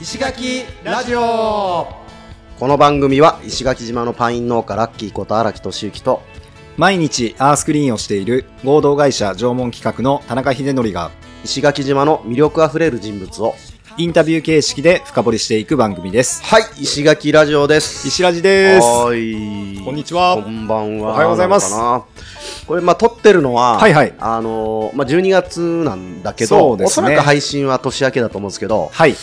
石垣ラジオ。この番組は石垣島のパイン農家ラッキーこと荒木俊之と毎日アースクリーンをしている合同会社縄文企画の田中秀則が石垣島の魅力あふれる人物をインタビュー形式で深掘りしていく番組です。はい石垣ラジオです。石ラジです。はーい。こんにちは。こんばんは。おはようございます。なのかな。これまあ撮ってるのははいはい。あのーまあ12月なんだけど、そうですね。おそらく配信は年明けだと思うんですけどはい。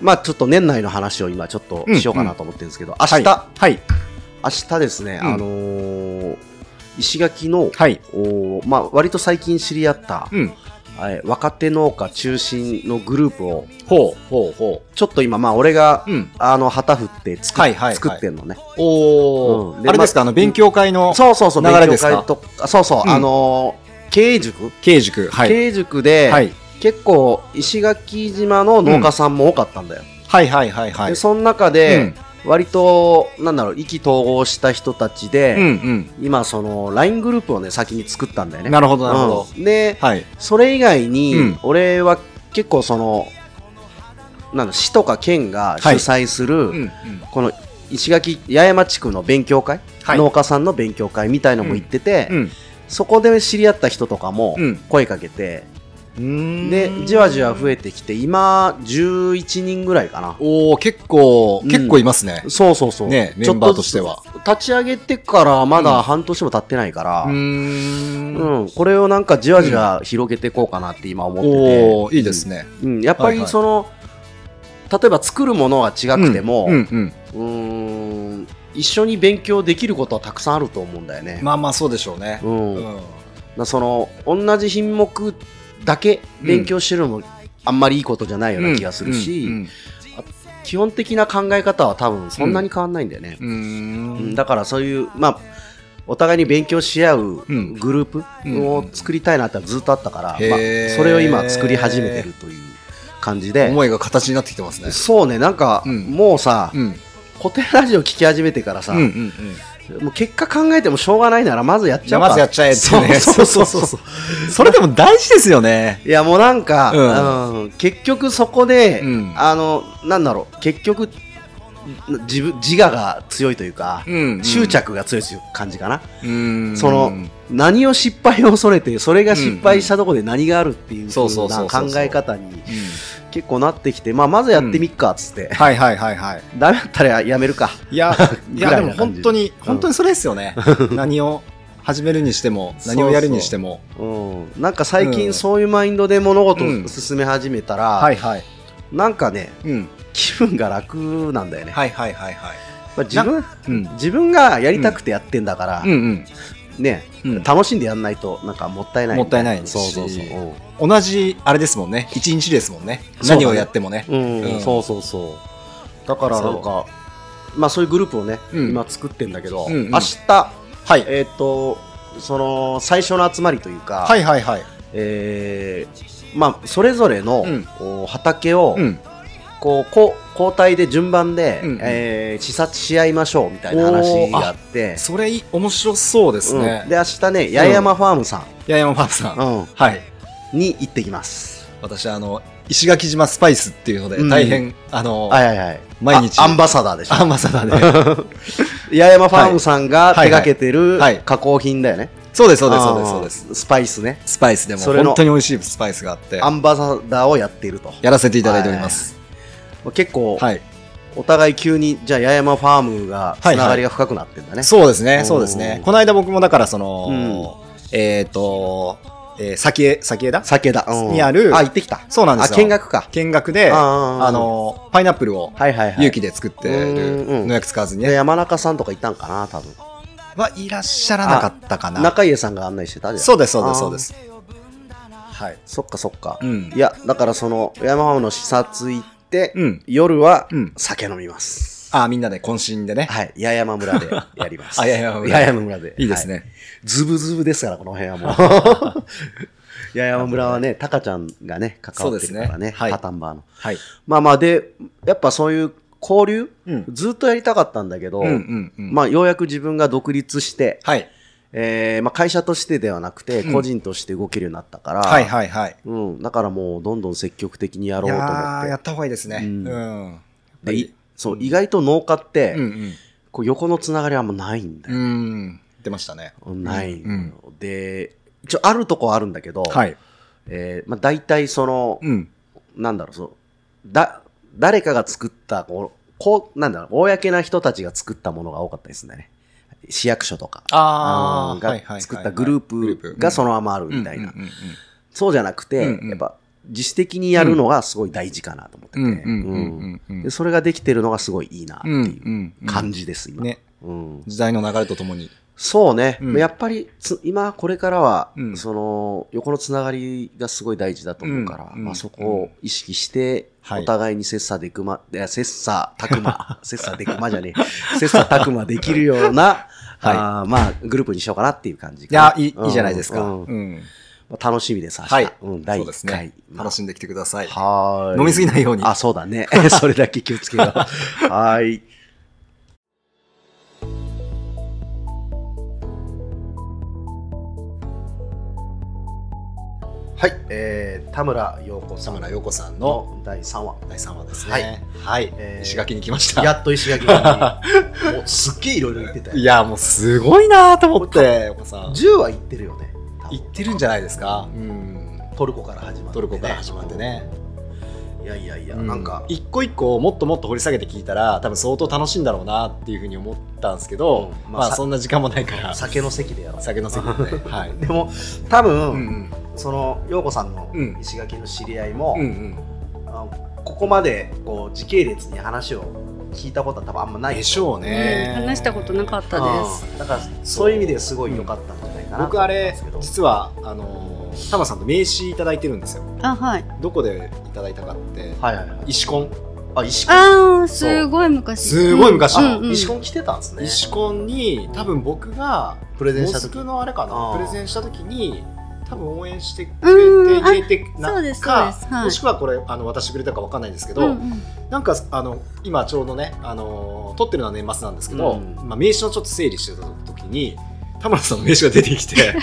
まあちょっと年内の話を今ちょっとしようかなと思ってるんですけど、明日、はい。はい。明日ですね、うんあのー石垣の、はい。おーまあ、割と最近知り合った、うん。はい若手農家中心のグループをほう、ほう、ほちょっと今まあ俺が、う。うん。あの旗振って作,、はいはいはい作ってんのねおー。うんであれですか、あの、勉強会のそうそうそう流れですか？そうそう、うんあのー経営塾、経営塾。はい。経営塾で、はい。結構石垣島の農家さんも多かったんだよ、はいはいはいはい。でその中で、割となんだろう意気投合した人たちで、うんうん今その LINE グループをね先に作ったんだよねなるほどなるほど。うんではい。それ以外に、うん俺は結構そのなんだ市とか県が主催する、うんうん。この石垣八重山地区の勉強会、はい農家さんの勉強会みたいのも行ってて、うん。そこで知り合った人とかもうん声かけて、うんでじわじわ増えてきて今11人ぐらいかなおー、結構、うん結構いますね。そうそうそうねちょっメンバーとしては立ち上げてからまうんだ半年も経ってないから、うんん。これをなんかじわじわ広げていこうかなって今思ってて、おー、いいですね。うん、やっぱはいはいりその、例えば作るものが違くても、うんうん。一緒に勉強できることはたくさんあると思うんだよね。まあまあそうでしょうね。うんうん。なその同じ品目だけ勉強してるのもあんまりいいことじゃないような気がするし、うん基本的な考え方は多分そんなに変わんないんだよね。うん。だからそういう、まあ、お互いに勉強し合ううんグループを作りたいなってずっとあったから、まあ、それを今作り始めてるという感じで。思いが形になってきてますね。そうね、なんか、うんもうさ、うん。古典ラジオ聞き始めてからさ、うんうんうん。もう結果考えてもしょうがないならまずやっちゃおうか。まずやっちゃえっていうね。そうそうそうそう。それでも大事ですよね。いやもうなんか、ううん結局そこで、うん。あの、なんだろう、結局、自分自我が強いというか、うん執着が強いという感じかな、うん。その何を失敗を恐れてそれが失敗したところで何があるっていうそう。考え方にうん結構なってきて、まあ、まずやってみっかっつって、はいはいはいはい。ダメだったらやめるかいや、いやでも本当に、本当にそれですよね。何を始めるにしても、何をやるにしても。うん、なんか最うん近そういうマインドで物事うんを進め始めたら、はいはい。なんかねうん。気分が楽なんだよね、はいはいはいはい。まあ、自分うん。自分がやりたくてやってんだから、うんうん。ね、うん楽しんでやんないとなんかもったいないもったいないしそうそうそう、同じ、あれですもんね。一日ですもんね。何をやってもね。うんうんうんそうそうそうだからなんかまあそういうグループをね、うん今作ってんだけど、うんうん明日はい。えっ、とその最初の集まりというか、はいはいはい。えーまあそれぞれの、うん畑を、うん。こうこう交代で順番で、うんうんえー視察し合いましょうみたいな話があってそれ面白そうですうんね。で明日ね八重山ファームさん、八重山ファームさん。うんはい。に行ってきます。私、あの、石垣島スパイスっていうので、うん大変、あの、はいはいはい。毎日あアンバサダーでしょ。アンバサダーで。八重山ファームさんがはい手掛けてるはい加工品だよね。そうです、そうです、そうです、そうです。す。スパイスね。スパイスでも本当に美味しいスパイスがあってア、ンバサダーをやっていると。やらせていただいております。結構、はい。お互い急に、じゃあ八重山ファームがつながりが深くなってんだね。そうですね、うんそうですね。この間僕もだから、その、うんえっと、えー、先江、先江だ酒だ。うんにあるあ、行ってきた。あ、そうなんですよ。見学か。見学で、ああーの、パイナップルをはいはいはい。勇気で作ってうんうるん農薬使わずにでね。山中さんとかいたんかな、多分。はいらっしゃらなかったかな。中家さんが案内してたじゃん。そうです、そうです、そうです。はい。そっかそっか。うんいや、だからその、山マの視察行って、うん夜はうん酒飲みます。あー、みんなで渾身でね。はい。八重山村でやります。あ 八重山村八重山村で。いいですねはい。ズブズブですから、この部屋も。八重山村はね、タカちゃんがね、関わってるからね。はいハタンバーの。はい。まあまあ、で、やっぱそういう交流、うんずっとやりたかったんだけど、うんうんうんまあ、ようやく自分が独立して、はい。えーまあ、会社としてではなくて、うん個人として動けるようになったから、はいはいはい。うん、だからもうどんどん積極的にやろいうと思っ。やーやってた方がいいですね。ううんん。やっぱでそう意外と農家って、うんこう横のつながりはあんまないんだうん。よ。うん。出ましたね。ないうんで、一応あるとこはあるんだけど、はい。えーまあ、大体その、うん。なんだろう、そう、だ、誰かが作った、こう、こう、なんだろう、公な人たちが作ったものが多かったですね。市役所とか。あうんが作ったグループがそのままあるみたいな。そうじゃなくて、うんうんやっぱ自主的にやるのがすごい大事かなと思ってて、それができてるのがすごいいいなっていうん感じです、今。ね。うん、時代の流れとともに。そうね、うん。やっぱりつ今これからは、うん。その横のつながりがすごい大事だと思うから、うんまあ、そこを意識して、はい。お互いに切磋琢磨、いや切磋琢磨、切磋琢磨じゃねえ、切磋琢磨できるような、はい。まあ、グループにしようかなっていう感じいや、いいいいじゃないですか。まあ楽しみです、明日。はい。うん、第1そうです回ね。。楽しんできてください。はーい。飲みすぎないようにあ、そうだね。それだけ気をつけよう。はーい。はい、えー、田村陽子さん田村陽子さんのの第3話。第3話ですね。はいはい。えー石垣に来ました。やっと石垣に、もうすっげえいろいろ言ってたよ。いや、もうすごいなと思って、お子さん。10は言ってるよね。多分言ってるんじゃないですか。うん。トルコから始まって、トルコから始まって。ね。いやいやいや、うんなんか、一個一個もっともっと掘り下げて聞いたら多分相当楽しいんだろうなっていうふうに思ったんですけど、まあうんまあさそんな時間もないから酒の席でやろう。酒の席で、はい。でも、多分、うんうんその陽子さんのうん石垣の知り合いも、うんうんあここまでこう時系列に話を聞いたことは多分あんまないでしょうねうん話したことなかったです。うんだからそういう意味ですごい良かったんじゃないかな僕あれ実はあのータマさんと名刺いただいてるんですよ。あ、はい。どこでいただいたかってはいはいはい。石コンあ石コンああ、すごい昔。すごい昔。うんうん石コン来てたんですね。石コンに多分僕がプレゼンした時。クのあれかなプレゼンした時に多分応援してくうんれて入れてなそうですかはい。もしくはこれあの渡してくれたかわかんないんですけど、うんうん。なんかあの今ちょうどね、あの撮ってるのは年末なんですけど、うん。まあ、名刺のちょっと整理してた時に田村さんの名刺が出てきて。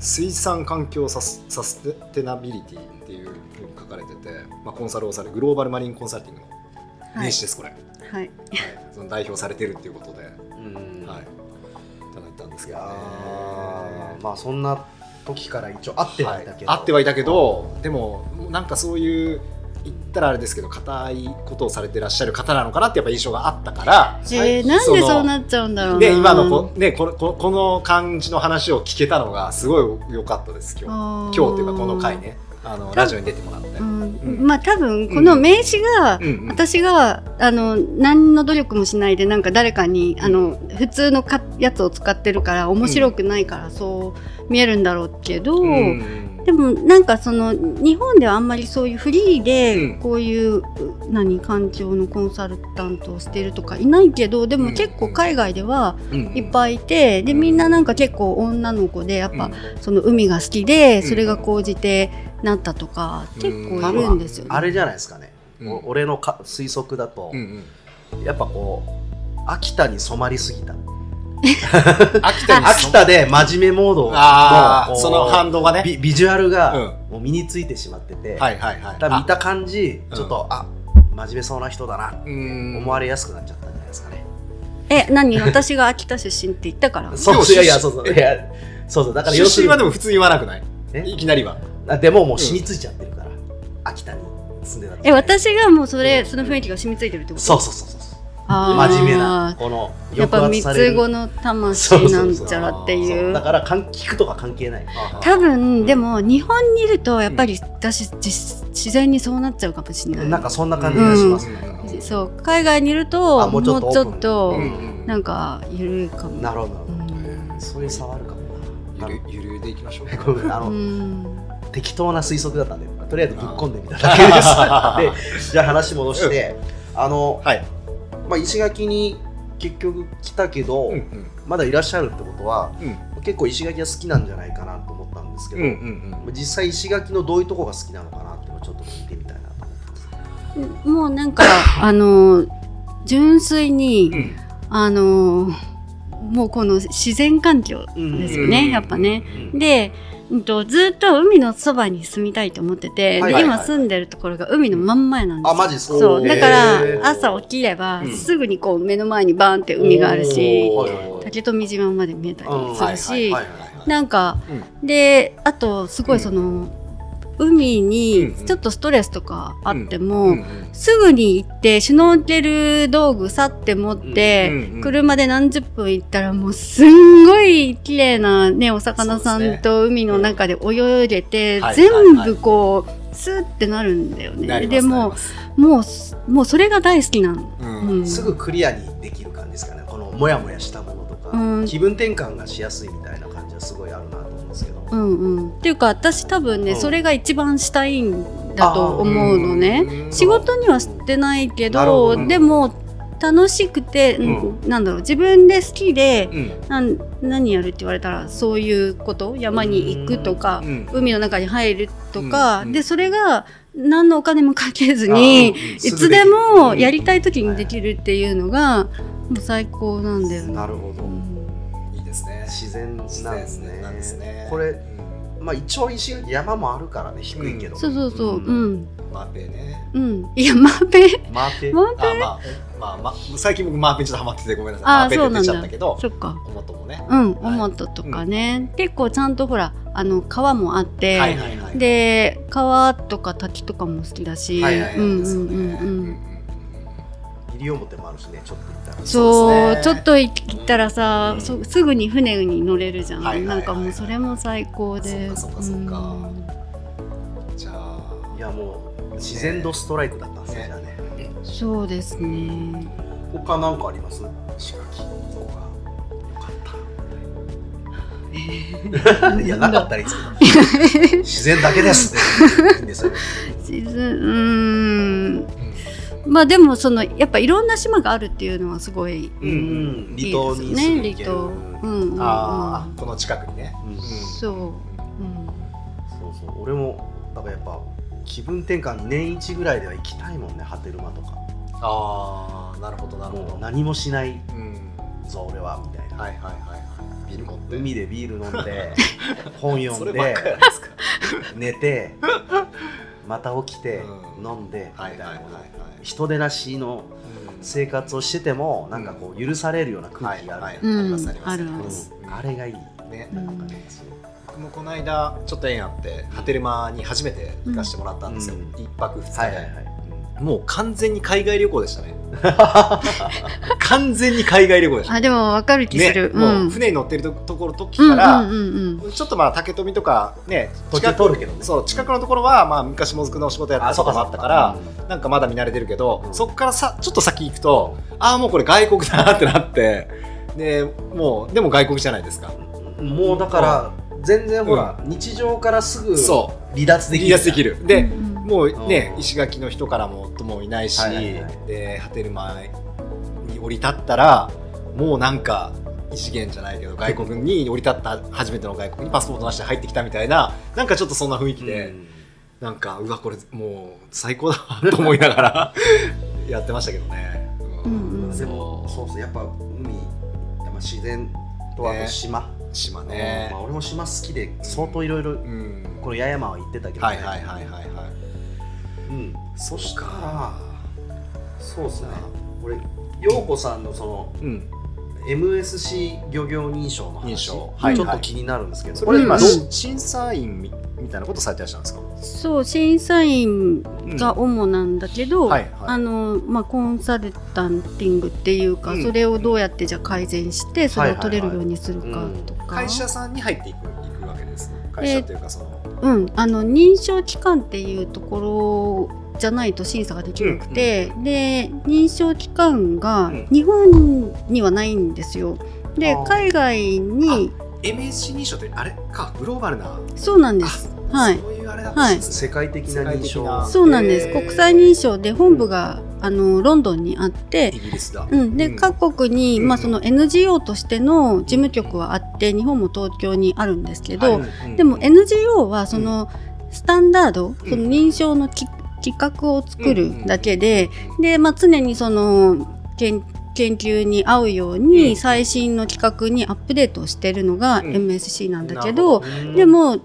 水産環境サスサステナビリティっていうふうに書かれてて、まあ、コンサルをされるグローバルマリンコンサルティングの名はい。刺です、これ、はい、はい。その代表されてるっていうことで、はい、うん。い。ただいたんですけどね。ーまあそんな時から一応会ってはいたけど、はい、会ってはいたけどでもなんかそういう言ったらあれですけど硬いことをされてらっしゃる方なのかなってやっぱ印象があったから、えー、なんでそうっなっちゃうんだろうな。で今のこ,、ね、このここの感じの話を聞けたのがすごい良かったです今日。今今日っていうかこの回。ね。あのラジオに出てもらって、うん。うん。まあ多分この名刺が、うんうん。私があの何の努力もしないでなんか誰かにあの普通のかやつを使ってるから面白くないからそう見えるんだろうけど、うんでもなんかその日本ではあんまりそういうフリーうん。でこういう、何環境のコンサルタントをしてるとかいないけどでうん。も結構海外ではうん。いっぱいいてでみんななんか結構女の子でやっぱうん。その海が好きでん。それが高じてなったとか結構いるんですよね。あれじゃないですかね、俺のか推測だと、うんうん。やっぱこう秋田に染まりすぎた秋田に秋田で真面目モードのその反動がね。ビビジュアルがうん。もう身についてしまってて、はいはいはい。多分見た感じうん。ちょっとあ真面目そうな人だなうん。思われやすくなっちゃったんじゃないですかね、え何？私が秋田出身って言ったから？そういやいやそうそう。いやそうそう。だから出身はでも普通言わなくない？え？いきなりは。あでももう染みついちゃってるから、秋田に住んでた時え私がもうそれその雰囲気が染みついてるってこと？そうそうそう真面目なこのやっぱ三つ子の魂なんちゃらってそういうだからかん聞くとか関係ない。多分んでも日本にいるとやっぱり私自自然にそうなっちゃうかもしれない。なんかそんな感じがします。ね、そう。海外にいるとあもうちょっとなんか緩いかも。なるほど。そういう差はあるかもな。ゆるゆるでいきましょう。あの、うん。適当な推測だったんでとりあえずぶっ込んでみただけです。でじゃあ話戻して、あの、はいまあ、石垣に結局来たけど、うんうん。まだいらっしゃるってことはうん。結構石垣が好きなんじゃないかなと思ったんですけど、うんうん実際石垣のどういうとこが好きなのかなっていうのをちょっと聞いてみたいなと思ってますもうなんか あの純粋にうん。あのもうこの自然環境ですよね、うん。やっぱね。うんで、うんと、ずっと海のそばに住みたいと思ってて、ではい。はいはい今住んでるところが海の真ん前なんですよ。あマジですか？そう。だかへらー。朝起きればうん。すぐにこう目の前にバーンって海があるし、竹富島まで見えたりするし、なんか、うで、あとすごいその、海にちょっとストレスとかあっても、うんうんすぐに行ってシュノーケル道具さって持って、うんうん車で何十分行ったらもうすんごい綺麗なねお魚さんと海の中で泳いでて、はい全部こうスーってなるんだよね。ですももうすもうそれが大好きなの。うん。うん。すぐクリアにできる感じですかね。このモヤモヤしたものとか、うん。気分転換がしやすいみたいなうんうん。うん、っていうか私多分ね、うん。それが一番したいんだと思うのね。うん仕事にはしてないけどど。でも楽しくて、うん。なんだろう自分で好きでうん。何やるって言われたらそういうこと？山に行くとか、うん海の中に入るとか、うんでそれが何のお金もかけずあにうん。いつでもやりたい時にできるっていうのがもう最高なんだよね。なるほど、自然なんですね。なんですね。これうんまあ一応石垣山もあるからね低いけど、そうそうそう、うん、マーペーね。うん、いや、マーペマーペマーあまあまあまあ最近僕マーペーちょっとハマっててごめんなさい。マーペーって出ちゃったけど。そっか。思ったもね。うん、はいオモトとかね、結構ちゃんとほら、あの川もあって、はいはいはいで、川とか滝とかも好きだし、はいはいはい。うんうんうんうん。西表もあるしねちょっと行ったら。そうね。ちょっと行ったらさ、うん。そすぐに船に乗れるじゃん、はいはいはいなんかもうそれも最高で。そっかそっかそっか。じゃあいやもう自然度ストライクだったんですねねじゃあね。うんそうですね。他なんかあります？石垣よかった。いやなかったらいいですけど。自然だけです。いいんですよ。シーズンうーんまあでもそのやっぱいろんな島があるっていうのはすごいうんうん。離いい島にですねうんうんうん。ああこの近くにね。うんそう、うん、そうそう。俺もだからやっぱ気分転換年一ぐらいでは行きたいもんね波照間とか。ああなるほどなるほど。もう何もしない。うん。ぞ俺はみたいな、はいはいはいはい。ビール持って。海でビール飲んで。本そ読んで寝てまた起きてうん。飲んでみたはいいはいはいなはい。人出なしの生活をしててもなんかこう許されるような空気がある、うんありますありますある。りまうん。すあれがいい。ね。うんなんかね僕もこの間ちょっと縁あって波照間に初めて行かしてもらったんですよ。うん。一泊二日でもう完全に海外旅行でしたね。完全に海外旅行でした。あでも分かる気すねる、もう船に乗ってるとところ時から、うんうんうんうん。ちょっとまあ竹富とかね途中通るけどね。そう近くのところはまあ昔もずくの仕事やってたこともあったからうん。なんかまだ見慣れてるけど、うん。そこからさちょっと先行くとああもうこれ外国だなってなってでもうでも外国じゃないですか。もうだから全然ほら、日常からすぐそ離脱できる離脱できる。で、うんうんもうねうん。石垣の人からもともいないし、はいはいはい。で波照間に降り立ったらもうなんか異次元じゃないけど外国に降り立った初めての外国にパスポートなしで入ってきたみたいななんかちょっとそんな雰囲気で、うん。なんかうわこれもう最高だわと思いながら やってましたけどね。うんうん。でもそうそうやっぱ海やっぱ自然とあね。と島、島まねあ、。俺も島好きで相当いろいろうん。これ八重山は行ってたけど、はいはいはいはいはい。うん、そしたらそうですね。あ俺陽子さんのそのうん。MSC 漁業認証の認話証。はい。ちょっと気になるんですけど、それ今、う？んし審査員みみたいなことされてらっしゃるんですか？そう審査員が主なんだけど、はいはい。あのまあ、コンサルタンティングっていうか、うん。それをどうやってじゃあ改善してそれをはいはいはい取れるようにするかとか、会社さんに入っていくいくわけです。会社というかその。うん、あの認証機関っていうところじゃないと審査ができなくて、で認証機関がうん日本にはないんですよ。で海外に MSC 認証ってあれかグローバルな。そうなんです。はい。そうい。うあれだったんですね。世界的な認証。そうなんです。国際認証で本部があのロンドンにあってイ、ギリスだ。うん、で、うん。各国に、うん。まあ、その NGO としての事務局はあって日本も東京にあるんですけど、はい。でも NGO はそのスタンダード、その認証のき企画を作るだけで、で、まあ、常にその研研究に合うよううん。に最新の企画にアップデートをしてるのがうん。MSC なんだけど、でも、うん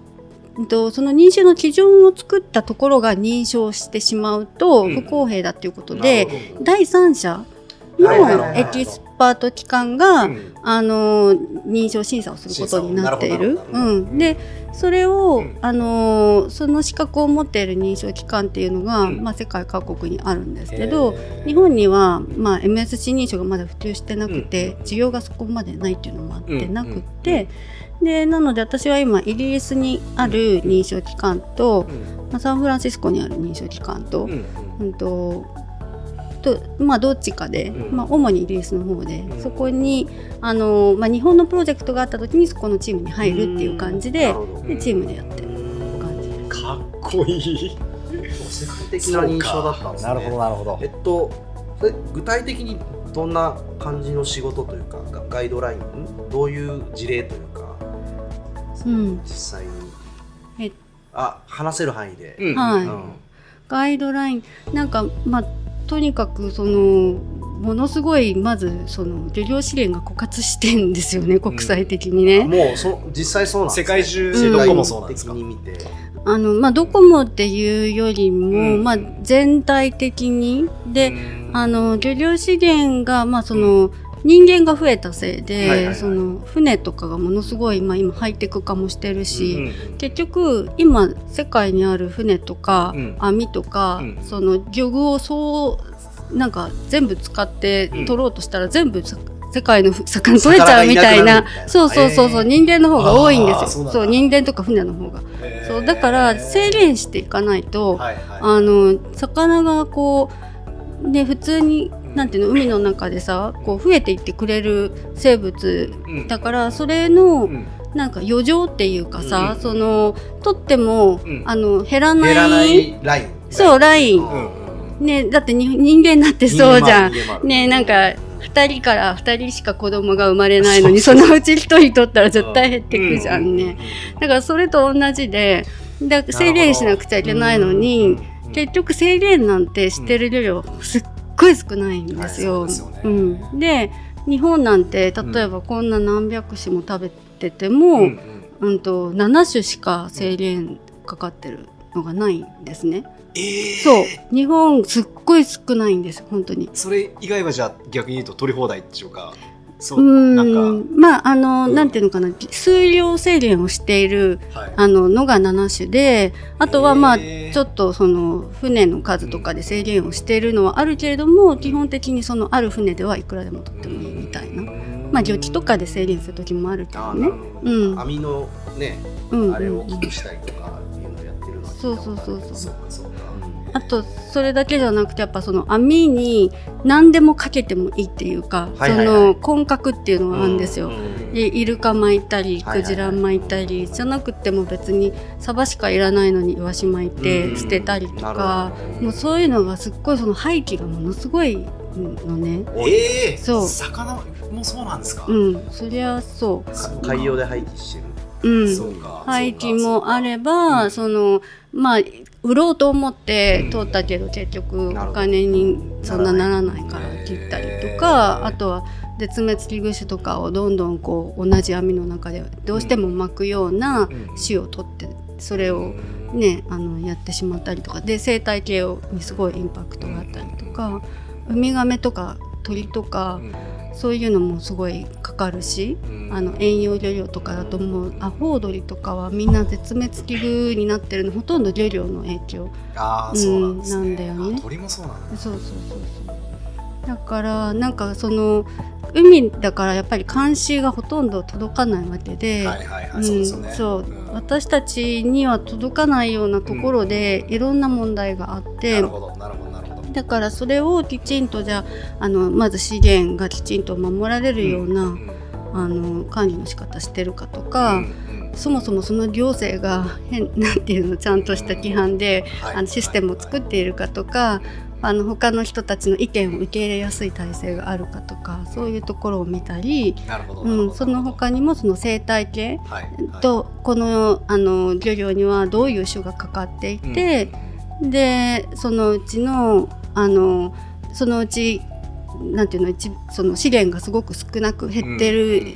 とその認証の基準を作ったところが認証してしまうとうん。不公平だっていうことで、なるほど。第三者のエキスパート機関が、うん。あの認証審査をすることになっている。るうん、でそれを、うん。あのその資格を持っている認証機関っていうのが、うん。まあ、世界各国にあるんですけど、日本には、まあ、MSC 認証がまだ普及してなくて、うん。需要がそこまでないっていうのもあって、うん。なくって、でなので私は今イギリスにある認証機関と、うん。まあ、サンフランシスコにある認証機関と,、うんととまあ、どっちかで、うん。まあ、主にイギリスの方で、うん。そこにあの、まあ、日本のプロジェクトがあった時にそこのチームに入るっていう感じで,、でチームでやってる感じ。です。かっこいい。世界的な認証だったんですね。なるほどなるほど。えっとそれ具体的にどんな感じの仕事というかガガイドラインんどういう事例というかうん。実際に。えあ話せる範囲で、うん。はい。うん。ガイドライン。なんかまあとにかくそのものすごいまずその漁業資源が枯渇してんですよね国際的にね。もうそ実際そうなんです、ね、世界中うん。どこもそうなんですか？世界的に見てあのまあ、どこもっていうよりも、うん。まあ、全体的に。で、うん。あの漁業資源が、まあ、その人間が増えたせいで、はいはいはい。その船とかがものすごい、まあ、今ハイテク化もしてるし、うん結局今世界にある船とか、うん。網とか、うん。その漁具をそうなんか全部使ってうん。取ろうとしたら全部さ世界の魚取れちゃうみたいな。そうそうそうそう、へー。人間の方が多いんですよ。そう人間とか船の方が、そうだから制限していかないと、はいはい。あの魚がこうで普通になんていうの海の中でさこう増えていってくれる生物うん。だからそれのうん。なんか余剰っていうかさ、うん。その取っても、うん。あの減らない。減らないライン。そうライン。うんうんねだってに人間だってそうじゃん。ねなんか2人から2人しか子供が生まれないのにそのうち1人取ったら絶対減ってくじゃんね、だからそれと同じでだ制限しなくちゃいけないのに、結局制限なんてしてる量すっごい少ないんですよ。はいそうですよねうん、で日本なんて例えばこんな何百種も食べてても、ううんんうんと7種しか制限かかってるのがないんですね。えーそう日本すっごい少ないんです本当に。それ以外はじゃあ逆に言うと取り放題っていうかそううなんまああの、うん。なんていうのかな数量制限をしているはい。あののが7種であとはまあちょっとその船の数とかで制限をしているのはあるけれども基本的にそのある船ではいくらでも取ってもいいみたいな。まあ漁期とかで制限する時もあるけどね。ど、うん。網のね、うん。あれを大きくしたりとかいうのをやってるのはそうそうそうそう。そうあとそれだけじゃなくてやっぱその網に何でもかけてもいいっていうか、はいはいはい。その混覚っていうのがあるんですよ。うんでイルカ巻いたりはいはいはい。クジラ巻いたり、じゃなくても別にサバしかいらないのにイワシ巻いてうん捨てたりとなかもうそういうのがすっごいその廃棄がものすごいのね。ええそう。魚もそうなんですか、うんそりゃそか海洋で廃棄してる。ううんそうか。廃棄もあれうばん。そのまあ売ろうと思って通ったけど結局お金にそんなならないから切ったりとかあとは絶滅危惧種とかをどんどんこう同じ網の中でどうしても巻くようなうん。種を取ってそれをうん。ねあのやってしまったりとか。で生態系にすごいインパクトがあったりとか。ウミガメとか鳥とかそういうのもすごいかかるしうん。あの遠洋漁業とかだともうアホウドリとかはみんな絶滅危惧になってるのほとんど漁業の影響。うなんなんだよね。あ鳥もそうなんだ。そうそうそうそう。だからなんかその海だからやっぱり監視がほとんど届かないわけで、私たちには届かないようなところでいろんな問題があって、だからそれをきちんとじゃああのまず資源がきちんと守られるような、ん。あの管理の仕方してるかとか、そもそもその行政が変なんていうのちゃんとした規範で、はい。あのシステムを作っているかとか、あの他の人たちの意見を受け入れやすい体制があるかとかそういうところを見たり、うん、その他にもその生態系とこのあの漁業にはどういう種がかかっていて、でそのうちのあのそのうちなんていうの一その資源がすごく少なく減ってる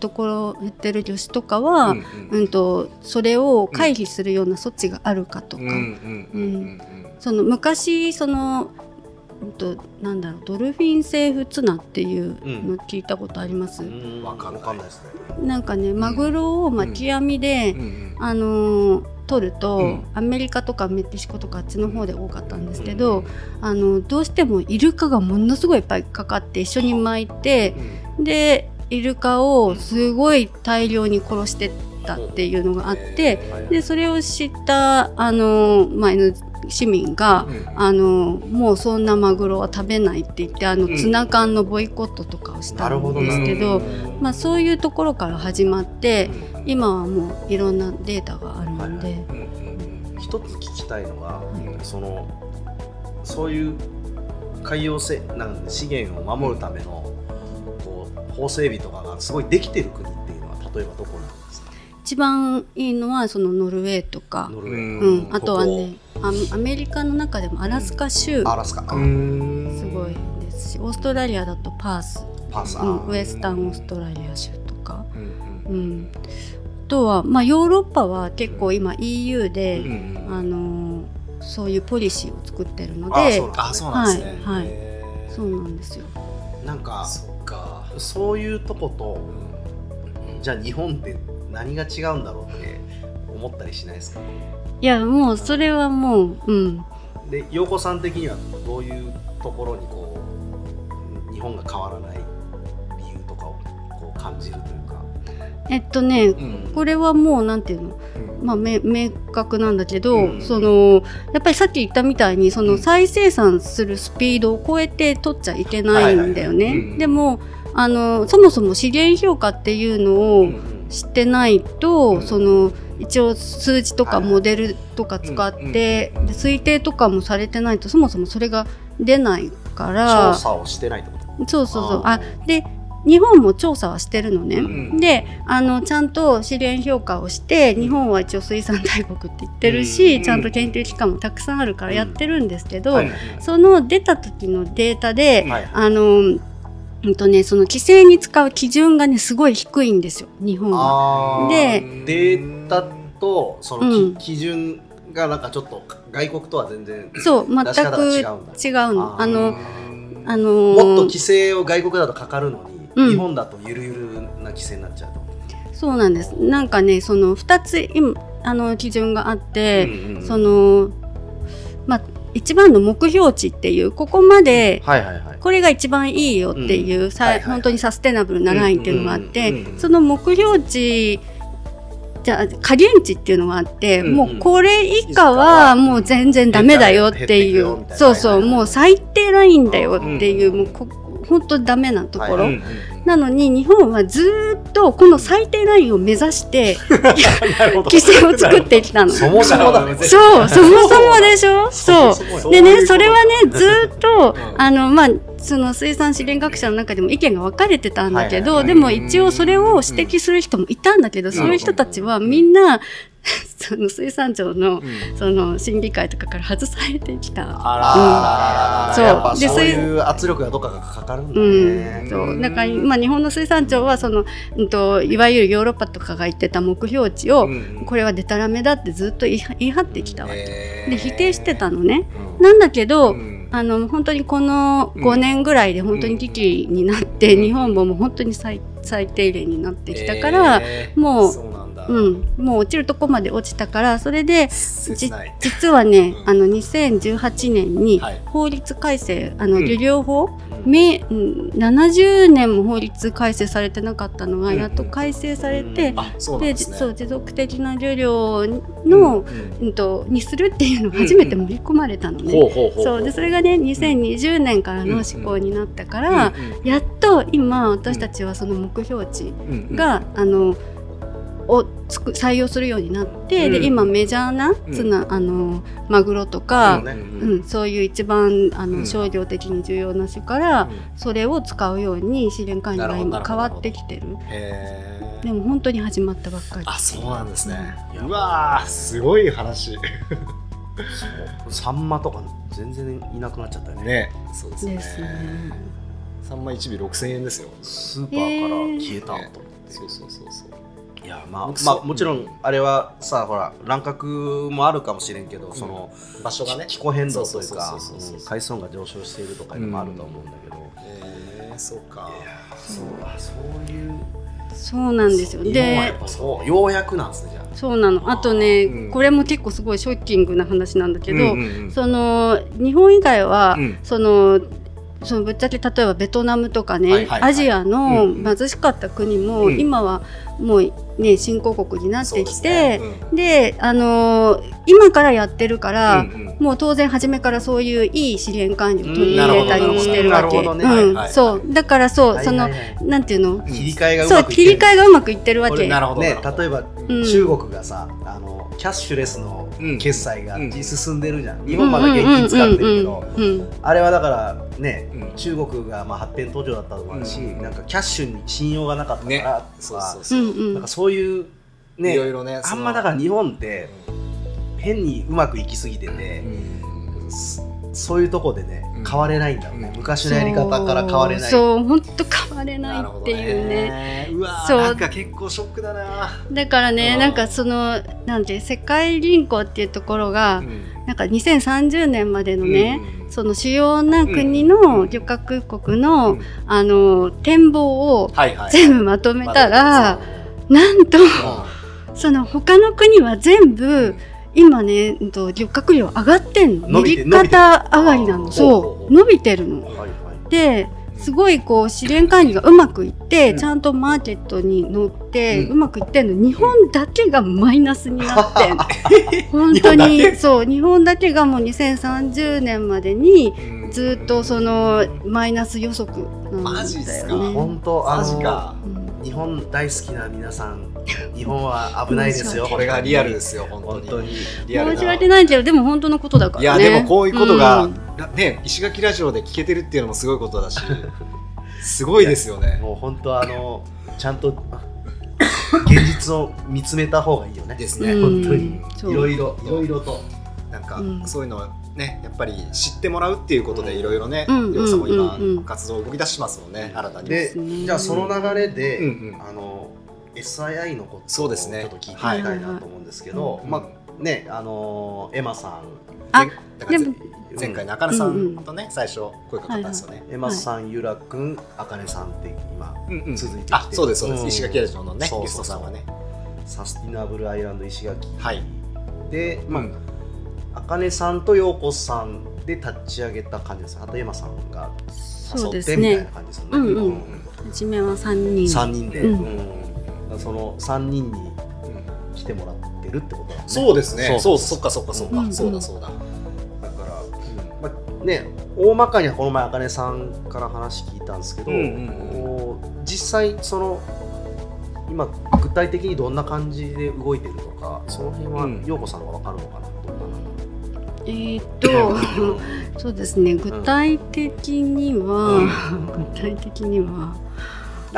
ところ、減ってる魚種とかは、うんうん。とそれを回避するような措置があるかとか、うんうんうんその昔その、うんとなんだろうドルフィン性フツナっていうの聞いたことあります、うん。わかんないですね。なんかねマグロを巻き網で、うんうん。あのー取ると、うん。アメリカとかメキシコとかあっちの方で多かったんですけど、あのどうしてもイルカがものすごいいっぱいかかって一緒に巻いてでイルカをすごい大量に殺してったっていうのがあってでそれを知ったあの前の市民が、あのもうそんなマグロは食べないって言ってあのうん。ツナ缶のボイコットとかをしたんですけど、まあ、そういうところから始まって今はもういろんなデータがあるので、うんうん一つ聞きたいのが、い。そのそういう海洋せなん資源を守るための、こう法整備とかがすごいできてる国っていうのは例えばどこなんですか？一番いいのはそのノルウェーとか、ノルウェうんー、うん、あとはねアアメリカの中でもアラスカ州。アラスカ、うん。すごいですしオーストラリアだとパース、パーサー、うん、ウエスタンオーストラリア州とか、うんうん、あとは、まあ、ヨーロッパは結構今 EU で、うんうんあのーそういうポリシーを作ってるのあでそうなんあそうなんですね。はいそうなんですよ。なんかそっか。そういうとことじゃあ日本って何が違うんだろうって思ったりしないですか？いやもうそれはもう、うん、で陽子さん的にはどういうところにこう日本が変わらない理由とかをこう感じるというか、えっとねうん。これはもうなんていうの？うん。まあ、め明確なんだけど、うん。そのやっぱりさっき言ったみたいにそうのん。再生産するスピードを超えて取っちゃいけないんだよね。でもあのそもそも資源評価っていうのを知ってないと、うん。その一応数字とかはいモデルとか使って、うんで推定とかもされてないとそもそもそれが出ないから。調査をしてないってこと？そうそうそう。ああで日本も調査はしてるのね、うんであのちゃんと資源評価をして日本は一応水産大国って言ってるし、うんちゃんと研究機関もたくさんあるからやってるんですけど、はいその出た時のデータで、はい。あのうんとね、その規制に使う基準がねすごい低いんですよ日本は。でデータとそのき、うん。基準がなんかちょっと外国とは全然そう全く違違うんだうの。あのあのもっと規制を外国だとかかるのに、うん。日本だとゆるゆるな規制になっちゃうと。そうなんです。なんかねその2つ今あの基準があって、うんうん。そのまあ一番の目標値っていうここまで。これが一番いいよっていう、さはいはいはい。本当にサステナブルなラインっていうのがあって、うんうんうんその目標値じゃあ加減値っていうのがあって、うんうん。もうこれ以下はもう全然ダメだよっていうそうそうもう最低ラインだよっていう、うんもうこ本当ダメなところ、はいなのに日本はずーっとこの最低ラインを目指して 規制を作ってきたの。そもそもだね。そう、そもそもでしょ？そう。でね、それはね、ずーっと、うんあの、まあ、その水産資源学者の中でも意見が分かれてたんだけど、はいはいでも一応それを指摘する人もいたんだけど、そういう人たちはみんな、その水産庁の、うん。その審議会とかから外されてきた。あら、そう。やっぱでそういう圧力がどっかがかかるんだうん。ね。そう。だから、まあ、日本の水産庁はその、うん、といわゆるヨーロッパとかが言ってた目標値を、うんこれはデタラメだってずっと言い張ってきたわけ。で否定してたのね。うん。なんだけど、うんあの本当にこのうん。5年ぐらいで本当に危機になって、うん。日本ももう本当に最最低限になってきたから、へーもうそうなんだ。うん、もう落ちるとこまで落ちたからそれで実はね、うん。あの2018年にはい。法律改正、あのうん。漁業法、うんめうん70年も法律改正されてなかったのがうん。やっと改正されて、あそうなんでですね。そう持続的な漁業の、うんうん。とにするっていうのが初めて盛り込まれたのね。そうでそれがね2020年からの施行になったから、うんやっと今私たちはその目標値が、あのをつく採用するようになって、うん。で今メジャーなツナ、あのマグロとか、そうね。うんそういう一番あの、うん。商業的に重要な種から、それを使うように資源管理が今変わってきてる。でも本当に始まったばっかり。あそうなんですね。うん。うわーすごい話。サンマとか全然いなくなっちゃったよね。ね。そうですね。ですね。3枚1尾6000円ですよ。スーパーから消えたと思って、そうそうそうそういやまあまあもちろんあれはさほら乱獲もあるかもしれんけど、その場所がね。気候変動というか海水温が上昇しているとかいうのもあると思うんだけど、えー、そうか。そうあそういうそうなんですよ。でようやくなんですねじゃあ。そうなの。あとね、うん。これも結構すごいショッキングな話なんだけど、うんうんうん。その日本以外は、うん。そのそのぶっちゃけ例えばベトナムとかね、はいはいはい。アジアのうんうん。貧しかった国も、うん。今はもうね新興国になってきてそうで,、ですね。あのー今からやってるから、うんうん。もう当然初めからそういういい資源管理を取り入れたりしてるわけ。うん。はいはいそう。だからそう、はいそのはい。はいなんていうの、切り替えがうまくいってる。り替えがうまくいってるわけ。なるほどね例えば、うん中国がさあのキャッシュレスのうん。決済がうん。進んでるじゃん、日本まだ現金使ってるけど、うんうんうんうん。あれはだからね、うん。中国がまあ発展途上だったとかあるし、うん。なんかキャッシュに信用がなかったからね。とか、そうそうなんかそういうねいろいろねあんまだから日本って変にうまくいきすぎてて、そそういうとこでねうん変われないんだろうね、うん。昔のやり方から変われない。そう。本当変われないっていうね。ね。うわそう。なんか結構ショックだな。だからねうん。なんかそのなんて世界銀行っていうところが、なんか2030年までのね、その主要な国の旅客国の、あの展望をはいはい。全部まとめたら、なんとうその他の国は全部今ねうんと旅客量上がってんの。伸びて右肩上がりなの。そう。伸びてるの。はいはい。ですごいこう資源管理がうまくいって、うん。ちゃんとマーケットに乗って、ううんまくいってんの。日本だけがマイナスになってんの。本当にけ？そう。日本だけがもう2030年までにん。ずっとそのマイナス予測なんマジっすか？だよね。本当あマジのか。うん日本大好きな皆さん日本は危ないですよ。これがリアルですよ本当に。本当に。リアルな。申し訳ないけどでも本当のことだからね。いやでもこういうことが、うん。ね石垣ラジオで聞けてるっていうのもすごいことだしすごいですよね。もう本当あのちゃんと現実を見つめた方がいいよね。ですね、うん。本当に。いろいろいろいろと。なんか、うん。そういうのをねやっぱり知ってもらうっていうことでいろいろねうん。りょうさんも今、活動動き出しますもんね新たに。でね。じゃあその流れで、うんうん。あの SII のことをちょっそうですね。と聞いてみたいなと思うんですけど、うん。まあねあのエマさん。あ前回中根さんとね、最初声かかったんですよね、エマさん、ゆらくん、あかねさんって今うんうん。続いてきてあそうですそうです、うん。石垣ラジオのねゲストさんはね。サスティナブルアイランド石垣。はい。で、まうん。あ、あかねさんとようこさんで立ち上げた感じです。あとエマさんがそうです誘ってみたいなね。感じですよね。うんうん。うん。初めは三人。三人で、うんその三人に来てもらってるってことだね。そうですね。そうそそっかそっかそっか、うん。そうだそうだ、だから、まあ、ね大まかにはこの前あかねさんから話聞いたんですけど、うんうんうん。実際その今具体的にどんな感じで動いてるとかその辺はうん。陽子さんがわかるのかな？どんなえーっと、そうですね。具体的には、具体的には。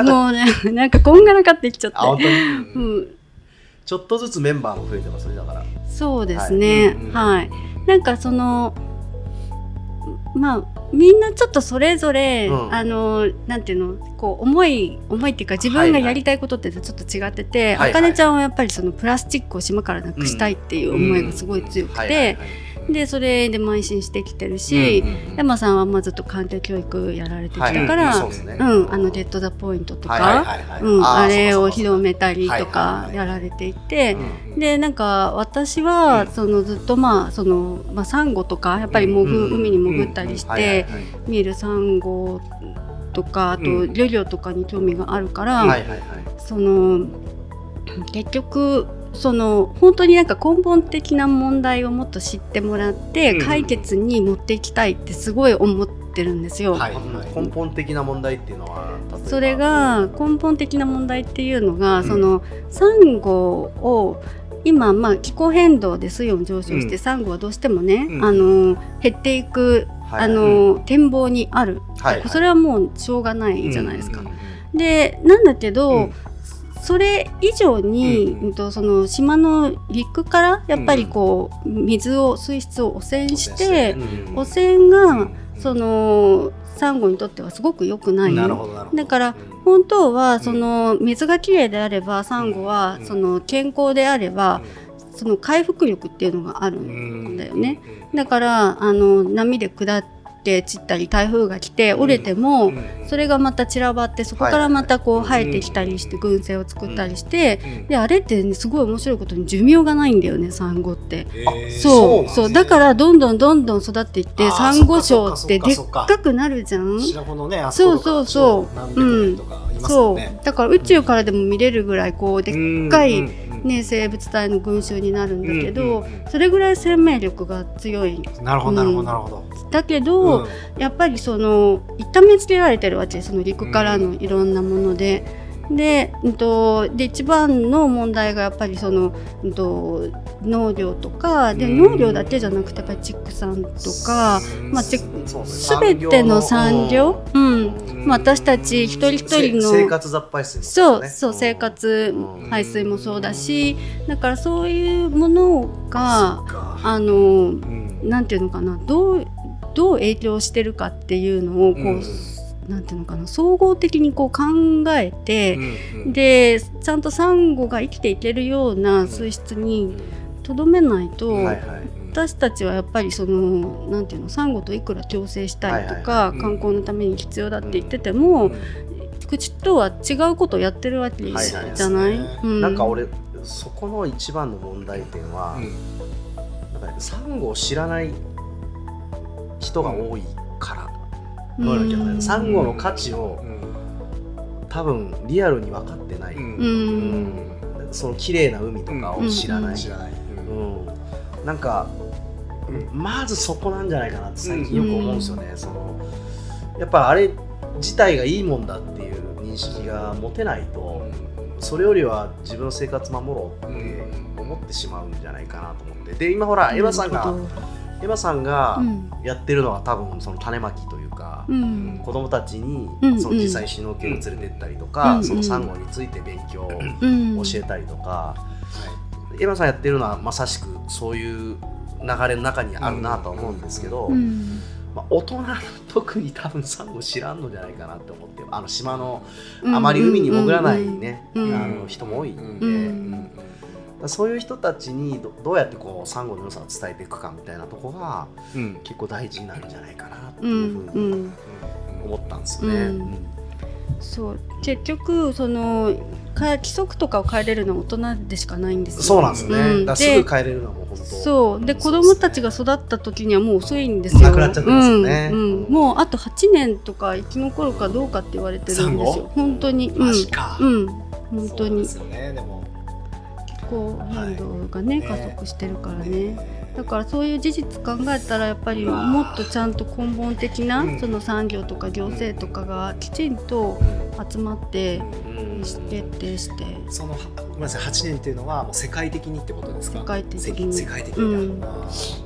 もうね、なんかこんがらかってきちゃって。あ本当に？うん、ちょっとずつメンバーも増えてますねだからそうですね。うんうんはい。なんかその。まあ、みんなちょっとそれぞれ、うんあの、なんていうの、こう思い、思いっていうか、自分がやりたいことってちょっと違ってて。はいはいあかねちゃんはやっぱりそのプラスチックを島からなくしたいっていう思いがすごい強くはいはいては。いで、それで邁進してきてるし。山さんはまあずっと環境教育やられてきたから、はい。ね。うん、あのゲット・ザ・ポイントとか、あれを広めたりとかはいやられていて、うんでなんか私はうん。そのずっとまあそのまあサンゴとかやっぱり潜、うん海に潜ったりしてはい見るサンゴとかあとうん。漁業とかに興味があるから、その結局その本当になんか根本的な問題をもっと知ってもらってうん。解決に持っていきたいってすごい思ってるんですよ。はい根本的な問題っていうのは例えば？それが根本的な問題っていうのが、うん。そのサンゴを今まあ気候変動で水温上昇して、うん。サンゴはどうしてもね、うん。あの減っていく、はい。あの展望にある、はいはい。それはもうしょうがないじゃないですか。うん。でなんだけど、うんそれ以上に、うんうん。とその島の陸からやっぱりこう、水を水質を汚染して、うん汚染が、うんそのサンゴにとってはすごく良くない。だからうん。本当はその水がきれいであればサンゴはうんその健康であればその回復力っていうのがあるうんんだよね。だからあの波で下って散ったり台風が来て折れても、うん。それがまた散らばってそこからまたこうはい生えてきたりして群生を作ったりして、うん。であれって、ね、すごい面白いことに寿命がないんだよねサンゴって。えー。そう。そうだかららどんどんどんどん育っていってあーサンゴ礁ってでっかくなるじゃん。そうそうそう。何百年とかいますそう。だから宇宙からでも見れるぐらいこうでっかい、うんね、生物体の群衆になるんだけど、うんうんうんそれぐらい生命力が強い。なるほどなるほうん。どなるほどだけど、うん。やっぱりその痛めつけられてるわけその陸からのいろんなもので。で,、うん、とで一番の問題がやっぱりその、うん、と農業とかでうん。農業だけじゃなくてやっぱり畜産とか、うん。まあ、ち全ての産業、うん。まあ、私たち一人一人のせ生活雑排水もそうね。そう生活うん。排水もそうだしだからそういうものがあのうん。なんていうのかなどうどう影響してるかっていうのをこう、うん。なんていうのかな総合的にこう考えて、うんでちゃんとサンゴが生きていけるような水質にとどめないと、はいはい。私たちはやっぱりそのなんていうのサンゴといくら共生したいとか、はいはい。観光のために必要だって言ってても、口とは違うことをやってるわけじゃない,、はいはい。うん。なんか俺そこの一番の問題点は、なん。サンゴを知らない人が多いから、どうなん。だけどねサンゴの価値を多分リアルに分かってない、うん。うん。その綺麗な海とかを知らない、知らない。うん。なんか、まずそこなんじゃないかなって最近よく思うんですよね、そのやっぱあれ自体がいいもんだっていう認識が持てないとそれよりは自分の生活守ろうって思ってしまうんじゃないかなと思ってで。今ほらエヴァさんがエヴァさんがうん。やってるのは多分その種まきというか、うん。子供たちにうんその実際にシュノーケルを連れてったりとか、うん。そのサンゴについて勉強をうん。教えたりとか、エヴァさんやってるのはまさしくそういう流れの中にあるなとは思うんですけど、うん。まあ、大人の特に多分サンゴ知らんのじゃないかなって思ってあの島のうん。あまり海に潜らないね、うん。あの人も多いんで、うんそういう人たちにどどうやってこうサンゴの良さを伝えていくかみたいなとこがうん。結構大事になるんじゃないかなってういうんふうにうん。思ったんですよね。うん。そう。結局そのか規則とかを変えれるのは大人でしかないんですよ。そうなんですね。うん。だすぐ帰れるのはもう本当。そう。で子供たちが育った時にはもう遅いんですよ。なくなっちゃってますよね。うん。うん。もうあと8年とか生き残るかどうかって言われてるんですよ。本当に。うん。マジか。うん。本当に。そうですよね。でも気候変動がね、はい。加速してるからね。だからそういう事実考えたらやっぱりもっとちゃんと根本的なうん。その産業とか行政とかがきちんと集まってうん。決定して。そのごめんなさい。8年っていうのはもう世界的にってことですか？世界的に。世世界的うん。にあー。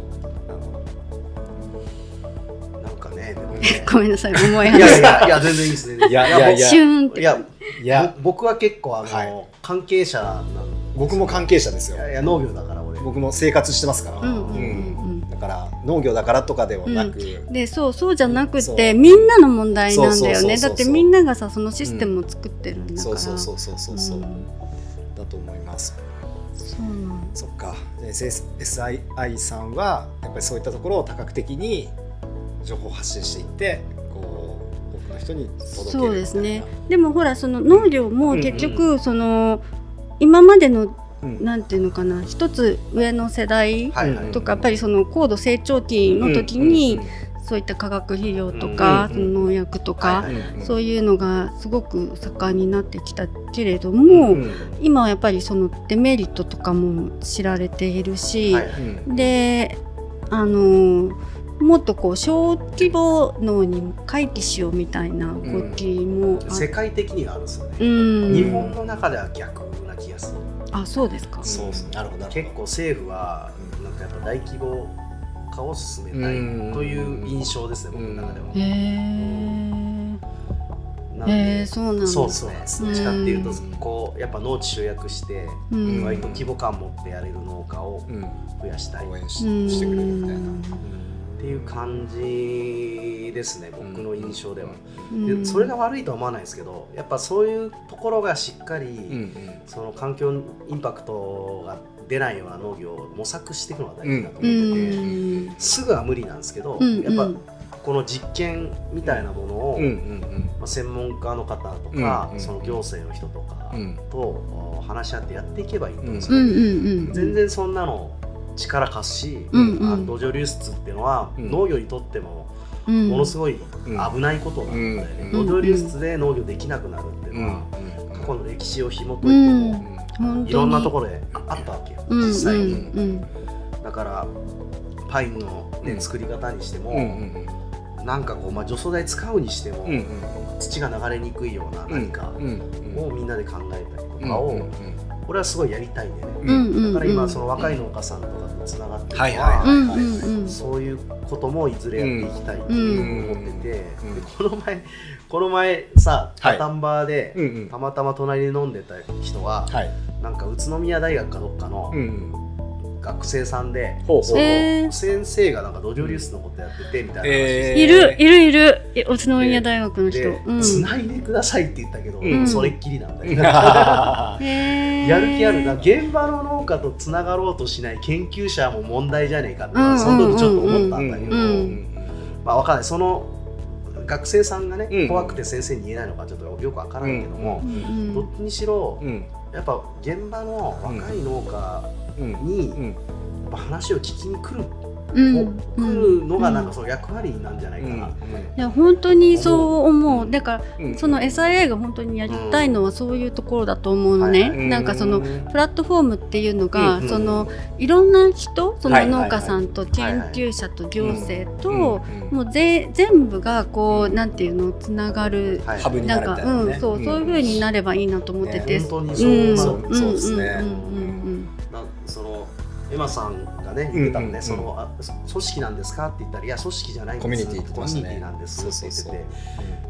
なんかねね。ごめんなさい。重いいやい話。やいや全然いいですね。いやいやいや。いや僕は結構あの、はい。関係者なん僕も関係者ですよ。いやいや農業だから俺。僕も生活してますから、うんうんうんうん。だから農業だからとかではなく、でそうそうじゃなくてみんなの問題なんだよね。だってみんながさそのシステムを作ってるんだから、そうそうそうそうそうそう、ん。だと思います。そうなんそっか。で SSI さんはやっぱりそういったところを多角的に情報発信していってこう多くの人に届けるみたいな。そうですね。でもほらその農業もうん結局その今までのうん。なんていうのかな一つ上の世代。とかやっぱりその高度成長期の時にそういった化学肥料とかその農薬とかそういうのがすごく盛んになってきたけれども、うん今はやっぱりそのデメリットとかも知られているし、であのもっとこう小規模農に回帰しようみたいな動きもあ,、世界的にはあるんですよね。うん日本の中では逆な気がする。あそうですか。そうですねなるほど結構政府はなんかやっぱ大規模化を進めたうんいという印象ですね、僕の中では。へえ。なんでへえそうなんだ。そうですね。どっちかっていうとうんこうやっぱ農地集約してうん割と規模感持ってやれる農家をうん増やしたいっ応援しうんしてくれるみたいな、ていう感じですね僕の印象では、うん。でそれが悪いとは思わないですけどやっぱそういうところがしっかり、うんうん。その環境インパクトが出ないような農業を模索していくのが大事だと思うってて、んすぐは無理なんですけど、うんやっぱこの実験みたいなものを、まあ、専門家の方とうんか、うん。その行政の人とかうん。とお話し合ってやっていけばいいと思うんですよ、うんうんうん。全然そんなの力貸すし、うんうん。土壌流出っていうのは、うん。農業にとってもうん。ものすごいうん。危ないことなんだよね、うん。土壌流出で農業できなくなるっていううん。のは、過去の歴史を紐解いてうん。も、いろんなところであったわけよ、うん。実際に、うん。だからパインの、ねうん。作り方にしても、うんうんなんかこう、まあ、除草剤使うにしても、うんうん土が流れにくいような何かうん。をみんなで考えたりとうんかを、うんうん俺はすごいやりたいんでね、うんうん。だから今その若い農家さんとかとつながってるのは、そういうこともいずれやっていきたいと思ってて、うん。でこの前この前さはい。タタンバーで、たまたま隣で飲んでた人は、はい。なんか宇都宮大学かどっかのうん学生さんで、ほうそのへー。先生がなんか土壌流出のことやっててみたいな話。えー。いるいるいる。え宇都宮大学の人。で、うんつないでくださいって言ったけど、うん。それっきりなんだよ、へー。やる気あるな。現場の農家とつながろうとしない研究者も問題じゃねえかって、うん。その時ちょっと思ったんだけど、うんまあわかんない。その学生さんがね、うん。怖くて先生に言えないのかちょっとよくわからんけども、うんうん。どっちにしろうんやっぱ現場の若い農家うん。にうん。やっぱ話を聞きに来る,、うん。来るのがなん。かその役割なん。じゃないかなって、いや本当にそう思うだからうん。その SIA が本当にやりたいのはそういうところだと思うのね、はいはいなん。かそのプラットフォームっていうのが、うん。そのいろん。な人その農家さん。と研究者と行政と、うん。もうぜ全部がこうなん。ていうのつながる、はいハブになん。るみたいなねうん。そう、そういう風になればいいなと思ってて、ね本当にうそうなの、そうそうですねうん。うん。そのエマさんがね言ってたのね、うんうんうん。そのあ組織なんですかって言ったらいや組織じゃないんです。コミュニティって言ってましたね。コミュニティなんですって言ってて。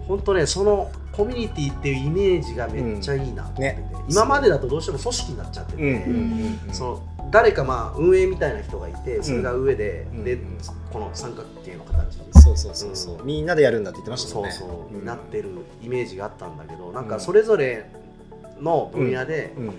本当ねそのコミュニティっていうイメージがめっちゃいいなと思ってて、うん。ね。今までだとどうしても組織になっちゃってて、うんうんうんその誰かまあ運営みたいな人がいてそれが上で、でうんうん。この三角形の形に。そうそうそうそう。みんなでやるんだって言ってましたもんね。そうそう、ん。なってるイメージがあったんだけどなんかそれぞれの分野で、うん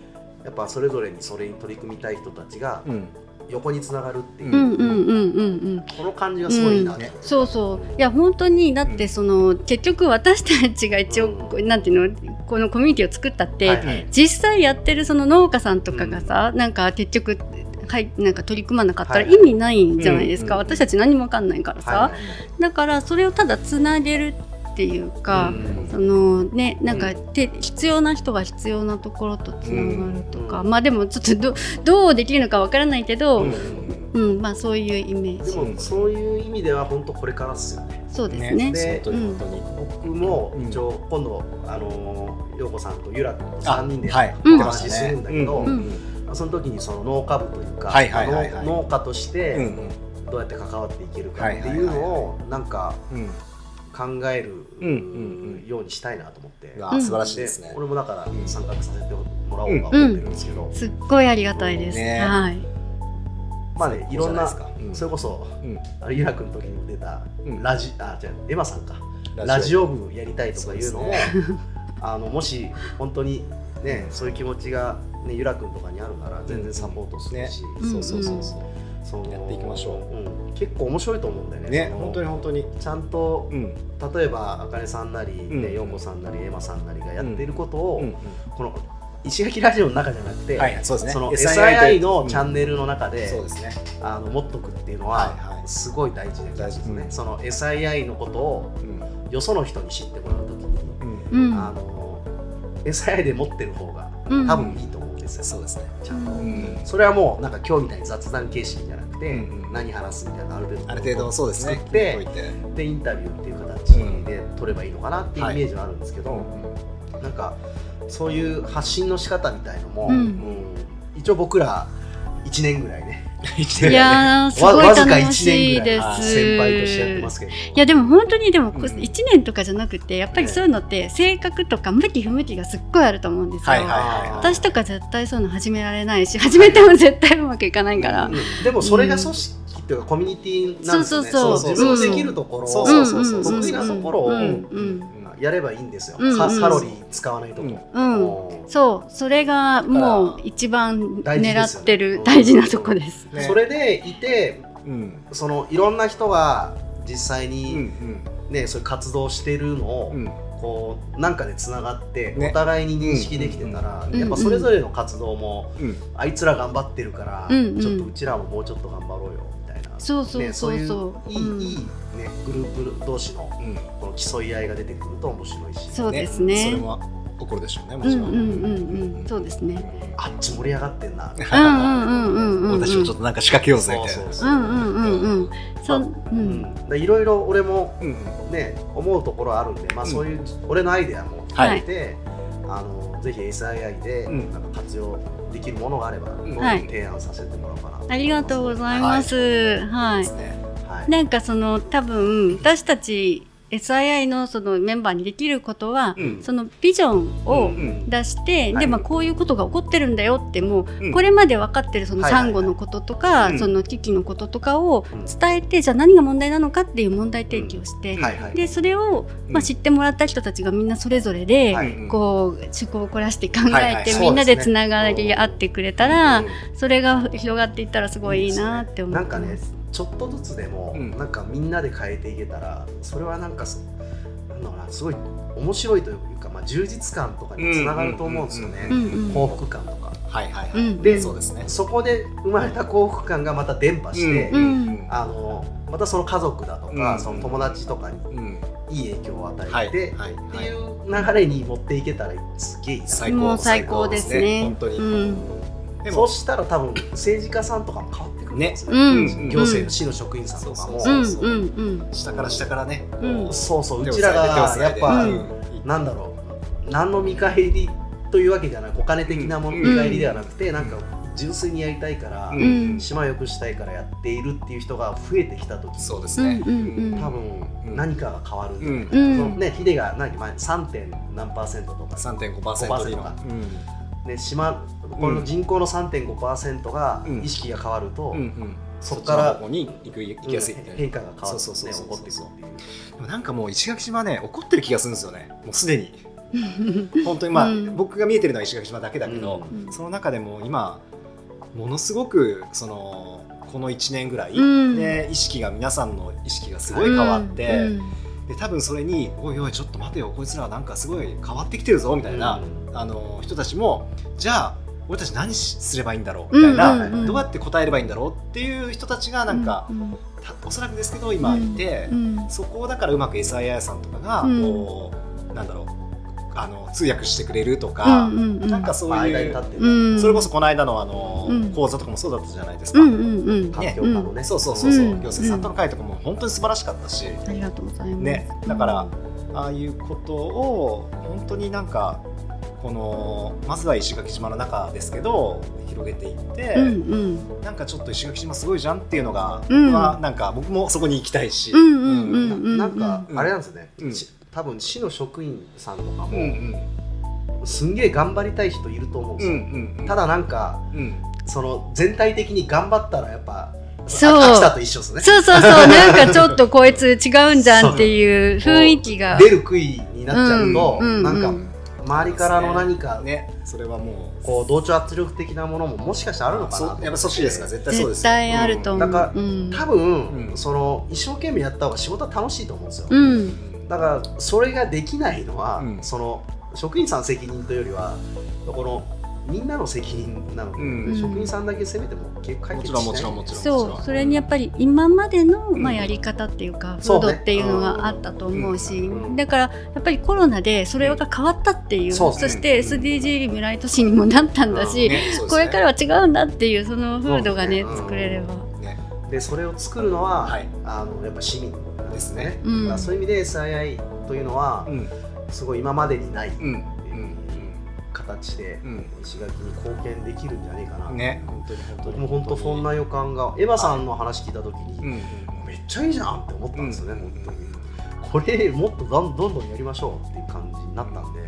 やっぱそれぞれにそれに取り組みたい人たちがうん。横につながるっていう、うんうんうんうんうん。この感じがすごいいいなと思って、そうそう。いや本当にだってその、結局私たちが一応、うなんていうの？このコミュニティを作ったって、はい。はい実際やってるその農家さんとかがさ、なんか結局はいなんか取り組まなかったらはい意味ないんじゃないですか、うんうん私たち何も分かんないからさ、はいはいはい。だからそれをただつなげるっていうか、うん。そのねなんか、て必要な人が必要なところとつながるとか、うん。まあでもちょっとどどうできるのかわからないけど、ううんんまあそういうイメーでジもそういう意味では本当これからですよね。そうですね。ね。で本当に本当に僕もうん一応今度あの陽子さんとゆらと3人でお話しするんだけど、うん。うん。その時にその農家部というか、はいはいはいはい。農農家としうん。てどうやって関わっていけるかっていうのをなんかうん考えるうんうんようにしたいなと思って、うわ素晴らしいですね。俺もだから参画させてもらおうとは思ってるんですけど、すっごいありがたいです、ね。はい。まあねいろんなそれこそうん。あれゆらくん。の時にも出たうん。ラジ、あじゃあエマさんか。ラジオ。部やりたいとかいうのもそうで あのもし本当にねそういう気持ちが、ね、ゆらくんとかにあるなら全然サポートするし、うんそうそうそうそうやっていきましょう。ん、結構面白いと思うんだよね。ね。本当に本当に。ちゃんとうん。例えばあかねさんなり、んね、ようこさんなりエマさんなりがやっていることを、うんこの石垣ラジオの中じゃなくて、はいそうですね。その SII のチャンネルの中うんで、そうですね。あの持っとくっていうのは、はいはい。すごい大事な気がしますね、うんその SII のことをうん。よその人に知ってもらうときに、あの SII で持ってる方がうん。多分いいと思う。んですよ、そうですね。ちゃんと、うん。それはもうなんか今日みたいに雑談形式じゃなくて、うんうん。何話すみたいなある程度。ある程度そうですね。でインタビューっていう形で取ればいいのかなっていうイメージはあるんですけど、なんかそういう発信の仕方みたいのも、うん。うん。一応僕ら1年ぐらいねいやーすごい楽しい1です。先輩としてやってますけど。いやでも本当にでもうん1年とかじゃなくてやっぱりそういうのって性格とか向き不向きがすっごいあると思うんですよ、私とか絶対そういうの始められないし始めても絶対うまくいかないから、うん。でもそれが組織っっていうかコミュニティなんですよね。そうそうそう。自分のできるところそうをそうそうそう。得意なところをやればいいんですよ、うんカカロリー使わないと。こ、うん。うん。そう。それがもう一番狙ってる大事なとこです。ね。それでいてうん。そのいろんな人が実際うんに、ねそういう活動してるのを、うん。こうなんかでつながって、ね。お互いに認識できてたら、うんやっぱそれぞれの活動も、うん。あいつら頑張ってるから、うんうん。ちょっとうちらももうちょっと頑張ろうよみたいな、そうそう。ね、そういそうう。いい、うんいいねグループ同士のうんこの競い合いが出てくると面白いし、そうですね。それも起こるでしょうねもちろん。うんうんうんうん。そうですね。あっち盛り上がってんな。うんうんうん。私もちょっとなんか仕掛けようぜみたいな。そうそううんう。んうんうん。そう。ううん。んいろいろ俺もうん。ね思うところあるんで、まあ、うん。そういう俺のアイデアもはい入れて、あのぜひ SII でうん。なんか活用できるものがあれば、提案させてもらおうかな。とありがとうございます。はい。です。ね。はい。なんかその多分私たち SII のそのメンバーにできることは、うん。そのビジョンをうん出して、はい。でまあこういうことが起こってるんだよってもう、うん。これまで分かってるそのはいはいはい。サンゴのこととか、うん。その危機のこととかをうん。伝えて、じゃあ何が問題なのかっていう問題提起をして、はいはいでそれを、うん。まあ、知ってもらった人たちがみんなそれぞれで、はい。こう趣向を凝らして考はいはい。えて、みんなでつながり合ってくれたら、うんそれが広がっていったらすごいいいなって思ってます。ちょっとずつでも、うん。なんかみんなで変えていけたらそれはなんかすなんだろうなすごい面白いというか、まあ、充実感とかにつながると思うんですよね、幸福感とか。はいはいはい。うん。でそうですね。そこで生まれた幸福感がまた伝播して、うん。あのまたその家族だとか、うん。その友達とかにうん。いい影響を与はいえて、はい。っていう流れに持っていけたらすげえいいな。最高。最高ですね。本当に。そうしたら多分政治家さんとかも変わってくるんですよ、うん。うん行政の市の職員さんとかも、下から下からね。うん。そうそう。うちらがやっぱ、うん。なんだろう。何の見返りというわけじゃないお金的なもの、うん見返りではなくて、なんか純粋にやりたいから、島良くしたいからやっているっていう人が増えてきた時にそうですね。多分何かが変わるんじゃないかうん。な、そのねヒデが何前 3. 点何パーセントとか3.5%理論5%ね、島この人口の3.5%がうん。意識が変わると、うんうん。そこからっちの方向に行く行きやすいみたいな変化が変わる。そうそうそうそう。ね起こっていくっていう。でもなんかもう石垣島ね怒ってる気がするんですよね。もうすでに。本当にまあ、うん。僕が見えてるのは石垣島だけだけど、うん。その中でも今ものすごくそのこの1年ぐらいうん。で意識が皆さんの意識がすごい変わって、うん。で多分それに「おいおいちょっと待てよこいつらはなんかすごい変わってきてるぞ」みたいな、あの人たちもじゃあ俺たち何すればいいんだろうみたいな、うん。うんうんどうやって答えればいいんだろうっていう人たちがなんか、うんたおそらくですけど今いて、うんそこをだからうまく SII さんとかがうん。こう、なんだろうあの通訳してくれるとか、うんうんうん。なんかそうまあ間いう、に立ってる、うん。それこそこの間のあの、うん。講座とかもそうだったじゃないですか、うんうんうん。環境下のね、そうそうそうそう、うん。行政さんとの会とかも本当に素晴らしかったし、ありがとうございます。ね、だからああいうことを本当になんかこのまずは石垣島の中ですけど広げていって、うんうん。なんかちょっと石垣島すごいじゃんっていうのが、うん。まあなんか僕もそこに行きたいし、ななんかうん。あれなんですよね、うん。し多分市の職員さんとかも、うんうん。すんげえ頑張りたい人いると思うんですうよ、んうん。ただなんかうん。その全体的に頑張ったらやっぱそう。あ秋田と一緒ですね。そうそうそう。なんかちょっとこいつ違うんじゃんっていう雰囲気が。出る杭になっちゃうと、うんうんなんかうん周りからの何か、ねそれはもう。こう同調圧力的なものももしかしたらあるのかなと。そうやっぱそっちですか絶対そうです絶対あると思う。だからうん。多分、うんその一生懸命やった方が仕事は楽しいと思うんですよ、うん。だからそれができないのは、うん。その職員さん責任というよりはこのみんなの責任なの。で、うん。職員さんだけ責めても結構解も決しない。ちろんもちろんもちろんそうそれにやっぱり今までの、うん。まあ、やり方っていうか、そうね。風土っていうのがあったと思うし、うん。だからやっぱりコロナでそれが変わったっていう、そして SDG 未来都市にもなったんだし、ねこれからは違うんだっていうその風土がね作れれば。ね。でそれを作るのは、はい。あのやっぱ市民ですね。うん。そういう意味で SII というのは、うん。すごい今までにない、うん形でうん。石垣に貢献できるんじゃないかな、ね。本当に本当に。僕も本当そんな予感がエヴァさんの話聞いた時に、うんめっちゃいいじゃんって思ったんですよね、うん本当に。これもっとどんどんやりましょうっていう感じになったんで、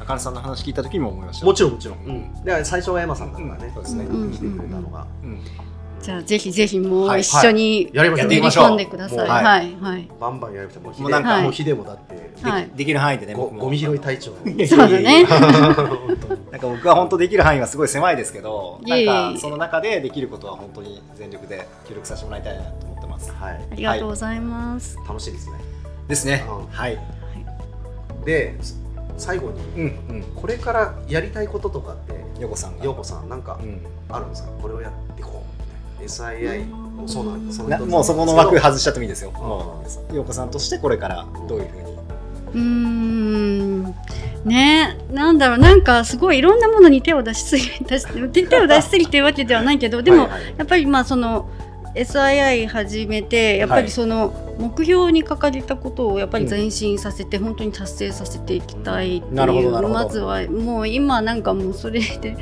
あかねさんの話聞いた時にも思いました。もちろんもちろん、うん、で最初はエマさんだからね、うん。そうですね。来てくれたのが、じゃあぜひぜひもはいう一緒にやりましょう。練り込んでください。ははい。はい。バンバンやりましょう。もうヒもうなんかデもうヒデもだってはい。できる範囲でねゴミ拾い隊長。そうだね。なんか僕は本当できる範囲はすごい狭いですけどなんかその中でできることは本当に全力で協力させてもらいたいなと思ってます。はい。ありがとうございます。楽しいですね。ですね。うんはい。で最後にうんうん。これからやりたいこととかって横さんが。陽子さんなんかうん。あるんですか？これをやっていこう SII もそうなんですなもうそこの枠外しちゃってもいいですよ。ん。もう陽子さんとしてこれからどういうふうに？うーん。ねなんだろう。なんかすごいいろんなものに手を出しすぎ 出し手手を出しすぎてるわけではないけどでも、はいはい。やっぱりまあその SII 始めてやっぱりその目標に掲げたことをやっぱり前進させて本当に達成させていきたいっていうまずはもう今なんかもうそれで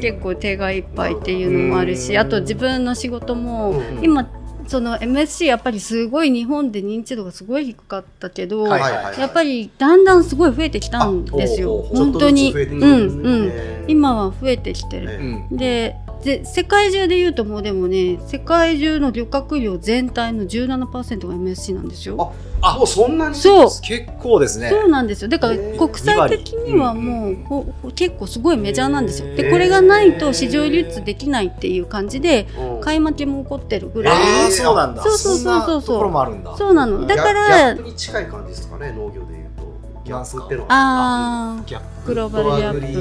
結構手がいっぱいっていうのもあるしうん。あと自分の仕事もうん今その MSC やっぱりすごい日本で認知度がすごい低かったけど、はいはいはいやっぱりだんだんすごい増えてきたんですよ。本当に。ちょっとずつ増えてきてうんうん。今は増えてきてる、でで世界中で言うともうでもね世界中の旅客量全体の17%が MSC なんですよ。あもうそんなにそう結構ですね。そうなんですよ。だから国際的にはもううんほほ結構すごいメジャーなんですよ。でこれがないと市場流通できないっていう感じでうん。買い負けも起こってるぐらい。ああそうなんだ。そうそうそうそう。そんなところもあるんだ。そうなのだからギャップに近い感じですかね農業でいうと。ギャップってのは。あギャッーグローバルギャップ。ドアグリ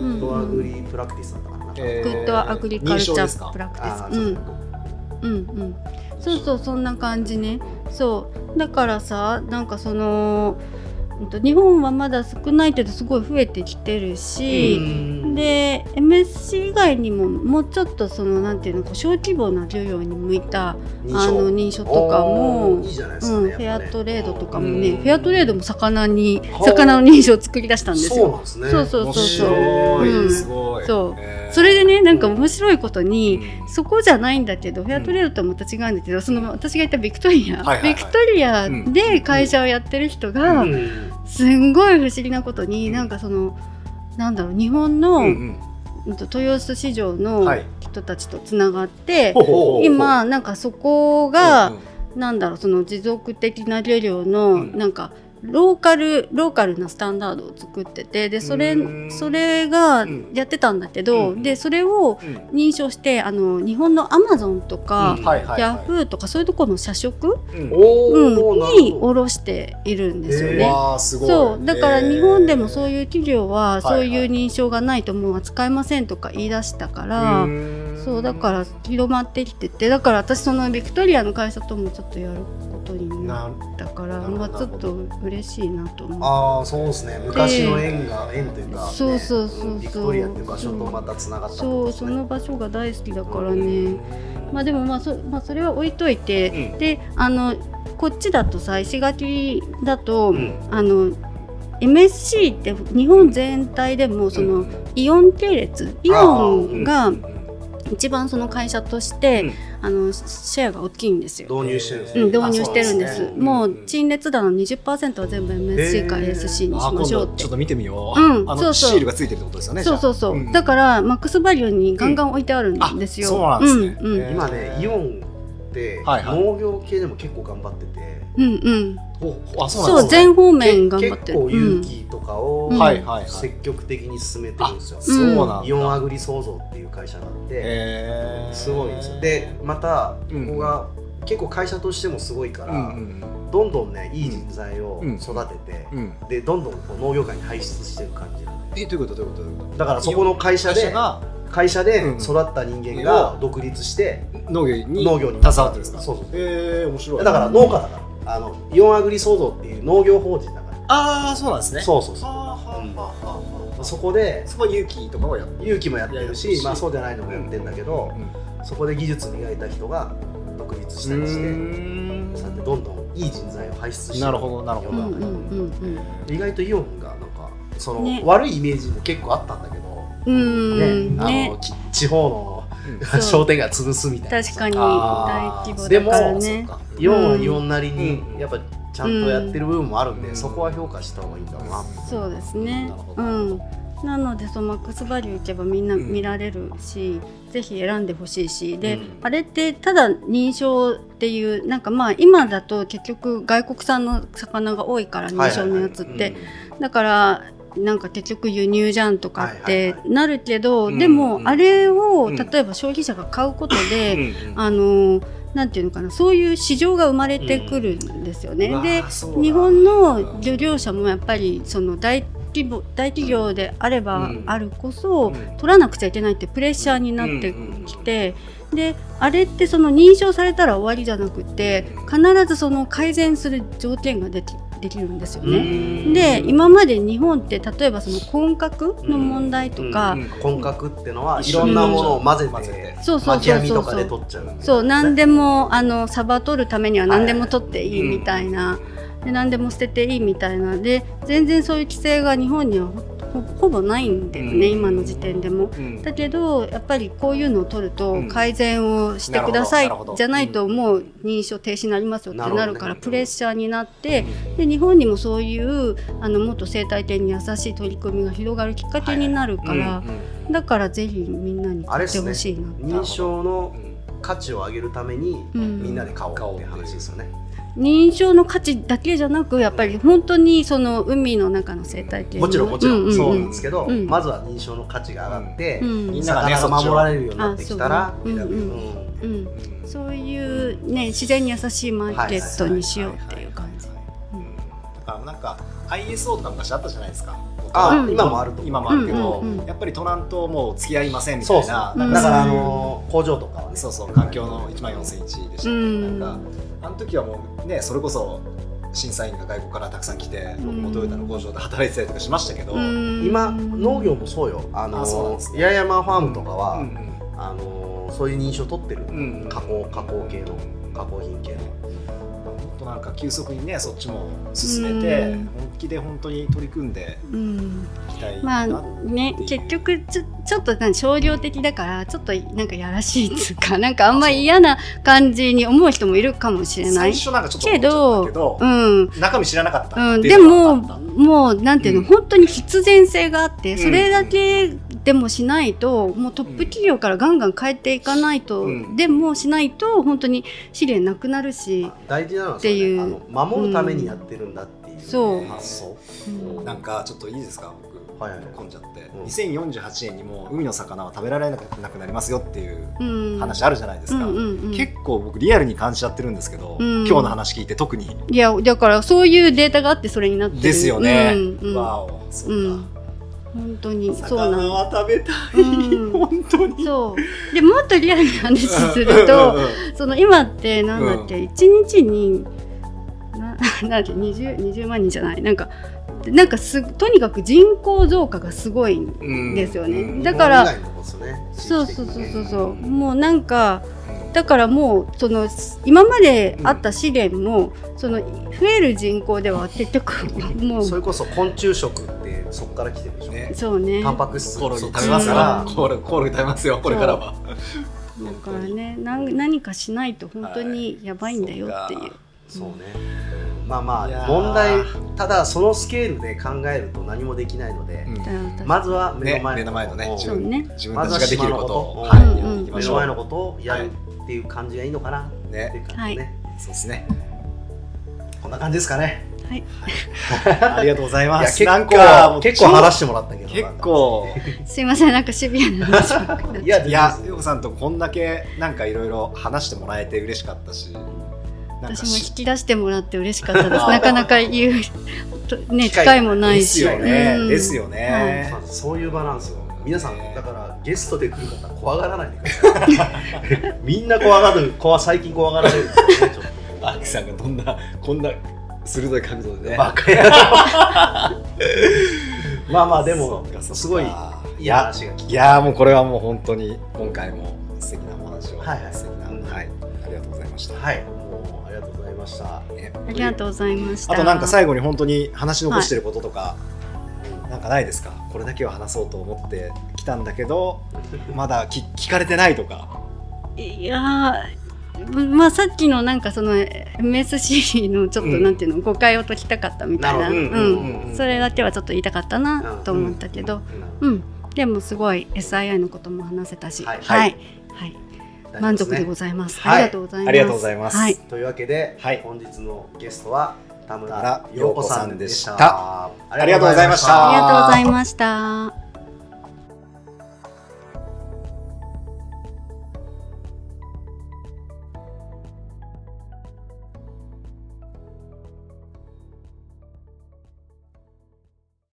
うん。グッドアグリプラクティスだったかなえーグッドアグリカルチャープラクティスうん。うんうん。そうそうそんな感じね。そう。だからさなんかその日本はまだ少ないけどすごい増えてきてるし、うん。で MSC 以外にももうちょっとそのなんていうのこう小規模な漁業に向いた認あの認証とかもうん、フェアトレードとかもね、うん。フェアトレードも魚にはあ。魚の認証を作り出したんですよ。そうね。そうそう面そうそう。うん。すごいそう。それでねなんか面白いことに、うん。そこじゃないんだけど、フェアトレードとはまた違うんだけどその私がいたビクトリア、ビクトリアで会社をやってる人が、うん。すんごい不思議なことになんかそのなんだろう日本の、豊洲市場のはい。人たちとつながって、今なんかそこが、うなんだろうその持続的な漁業のうん。なんかローカルローカルなスタンダードを作っててでそれうん。それがうん。やってたんだけど、うんでそれをうん。認証してあの日本のアマゾンとか、ヤフーとかそういうところの社食、うん。に卸しているんですよね。わあすごい。そう。だから日本でもそうういう企業ははいそういう認証がないともう扱えませんとか言い出したから、そうだから広まってきててだから私そのビクトリアの会社ともちょっとやることにななったからまあちょっと嬉しいなと思う。ああそうですね。昔の縁が縁というか、ね、そうそうそうそう。んビクトリアって場所とまたつながったってそうその場所が大好きだからね、まあでもまあそ,、まあ、それは置いといて、うん。であのこっちだとさ石垣だと、うん。あの MSC って日本全体でもその、イオン系列イオンが一番その会社として、うん。あのシェアが大きいんですよ。導入してるんですうん、ね、導入してるんです。ねもううん陳列棚の20%は全部 MSC か SC にあしましょうって。ちょっと見てみよう、うんあのそうそう。シールがついてるってことですよねそうそうそう、だからマックスバリューにガンガン置いてあるんですよ、あそうなんですね。うん今ねイオンってはいはい。農業系でも結構頑張ってて、うんうん。おあそう全方面頑張って。る結構有機とかを積極的に進めてるんですよ、そうなんだ。イオンアグリ創造っていう会社があって、すごいんですよ。でまたうんここが結構会社としてもすごいから、うんうんどんどんねいい人材をうん。育てて、うん。うんでどんどんこう農業界に輩出してる感じなんで。えどういうこと？どういうこと？どういうこと？だからそこの会社で会社でうん。育った人間が独立して、農業に農業に。携わってるんですか？そうそう。へえ面白い。だから農家だから。あのイオンアグリ創造っていう農業法人だから。ああそうなんですね。そうそうそう。そこでそこは勇気とかをやって勇気もやってるしやまあそうじゃないのもやってるんだけど、そこで技術磨いた人が独立したりしてん。そうやってどんどんいい人材を輩出してる。なるほどなるほど。うんうん世の中うん。に意外とイオンがなんかその、ね。悪いイメージも結構あったんだけど、うん。ねあのき地方の 商店街潰すみたいな。確かに。大規模だからね。でもそうかイオンはうん。イオンなりにうん。やっぱちゃんとやってる部分もあるんで、うん。そこは評価した方がいいんだろうな、そうですね。なるほど。うん。なのでそのマックスバリュー行けばみんな見られるし、ぜひ選んでほしいし。で、うん。あれってただ認証っていうなんかまあ今だと結局外国産の魚が多いから認証のやつって、だからなんか結局輸入じゃんとかってはいなるけど、うんでもあれをうん。例えば消費者が買うことうで、んあのなんていうのかなそういう市場が生まれてくるんですよね。うわで日本の漁業者もやっぱりその大規模大企業であればうん。あるこそ、うん。取らなくちゃいけないってプレッシャーになってきて、であれってその認証されたら終わりじゃなくて必ずその改善する条件ができできるんですよね。で今まで日本って例えばその混格の問題とか、うん混格ってのはいろんなものを混ぜ混ぜててそうそう巻きそうそう。網とかで取っちゃうそう何でもあのサバ取るためには何でも取っていいみたいな、で何でも捨てていいみたいな。で全然そういう規制が日本にはほほぼないんだよね、うん。今の時点でも。うん。だけどやっぱりこういうのを取るとうん。改善をしてください、じゃないともう認証停止になりますよってなるからプレッシャーになってで日本にもそういうあのもっと生態系に優しい取り組みが広がるきっかけになるから、うんだからぜひみんなに買ってほしいな。認証のうん価値を上げるためにうん。みんなで買おうっていう話ですよね。認証の価値だけじゃなくやっぱり本当にその海の中の生態系のもちろんもちろうんうんうん。そうなんですけど、うん。まずは認証の価値が上がって、うん。みんながね守られるようになってきたらあ、そういうね自然に優しいマーケットにしようっていう感じ。うんだからなんか ISO とか昔あったじゃないですか。あ、うん。今もあると今もあるけど、うんうんうん。やっぱりトランともう付き合いませんみたいな。だからあの工場とかはね。そうそう。環境の1万4000一でしたっけ、うん。なんかあの時はもうねそれこそ審査員が外国からたくさん来て、僕もトヨタの工場で働いてたりとかしましたけど、うん。今農業もそうよ。あのあそうなんですね。八重山ファームとかは、うんあのそういう認証取ってる、うん。加工加工系の加工品系のとなんか急速にねそっちも進めて、うん。本気で本当に取り組んでうん。いきたいまあな、ねっていう。結局ちょちょっとなん商業的だからちょっとなんかやらしいっつうか なんかあんまり嫌な感じに思う人もいるかもしれない。けどうん。中身知らなかったうん、でももうなんていうの、うん。本当に必然性があってん。それだけでもしないともうトップ企業からガンガン変えていかないと、うん。でもしないと本当に資源なくなるし、大事なのはそっていう。守るためにやってるんだっていう、そう。発想、うん。なんかちょっといいですか僕。はいはい。込んじゃって、うん。2048年にもう海の魚は食べられなくなりますよっていううん、話あるじゃないですか、うんうんうん。結構僕リアルに感じちゃってるんですけど、うん。今日の話聞いて特に。いやだからそういうデータがあってそれになってる。ですよね、うんうん。わおそうか、うん本当に。そうな魚のは食べたい、うん。本当に。そう。でもっとリアルな話するとうんうんその今ってなんだっけ、一日にな なんだっけ？20, 20万人じゃない？なんかなんかすとにかく人口増加がすごいんうんですよね。うん。だからね。そうそうそうそうそう。うんもうなんかだからもうその今まであった資源も、その増える人口では結局もうそれこそ昆虫食ってそこから来てるでしょ、ねそうね。タンパク質コオロギ食べますかうん。らコオロギコオロギ食べますよこれから。はだからねなん何かしないと本当にやばいんだよっていう。そうね。まあまいやー。あ問題ただそのスケールで考えると何もできないので、うん。まずは目ねの前目の前のねうん自分,、ね。自分たちができることを、ははい、目の前のことをやるっていう感じがいいのかなっていうね感じでね、そうですね。こんな感じですかね。はい、ありがとうございいます。や結なんか結構話してもらったけど結構。すいませんなんかシビアな話いやいや。よこさんとこんだけなんかいろいろ話してもらえて嬉しかったし私もし引き出してもらって嬉しかったです。なかなか言うとね機会もないし。ですよね、うん。ですよね、まあそういう場なんですよ皆さんねだからゲストで来る方怖がらないでください。みんな怖がる怖最近怖がられるんでねちょっとアキさんがどんなこんな鋭い角度でねバカやまあまあでもすごいいいや話が聞いやーもうこれはもう本当に今回も素敵なお話を、はいはい。素敵な、うんはい。ありがとうございました、はい。もうありがとうございました。ね。ありがとうございました。あとなんか最後に本当に話し残してることとか、なんかないですか？これだけは話そうと思ってきたんだけどまだ聞聞かれてないとか。いやーまあさっきのなんかその MSC のちょっとなんていうの、誤解を解きたかったみたいな、ううんうんうん。ん、それだけはちょっと言いたかったなと思ったけど、うん、でもすごい SII のことも話せたし、ははい。い、はい、満足でございます。はい。ありがとうございます。ありがとうございます。はい、というわけで、はい。本日のゲストは田村陽子さんでした。ありがとうございました。ありがとうございました。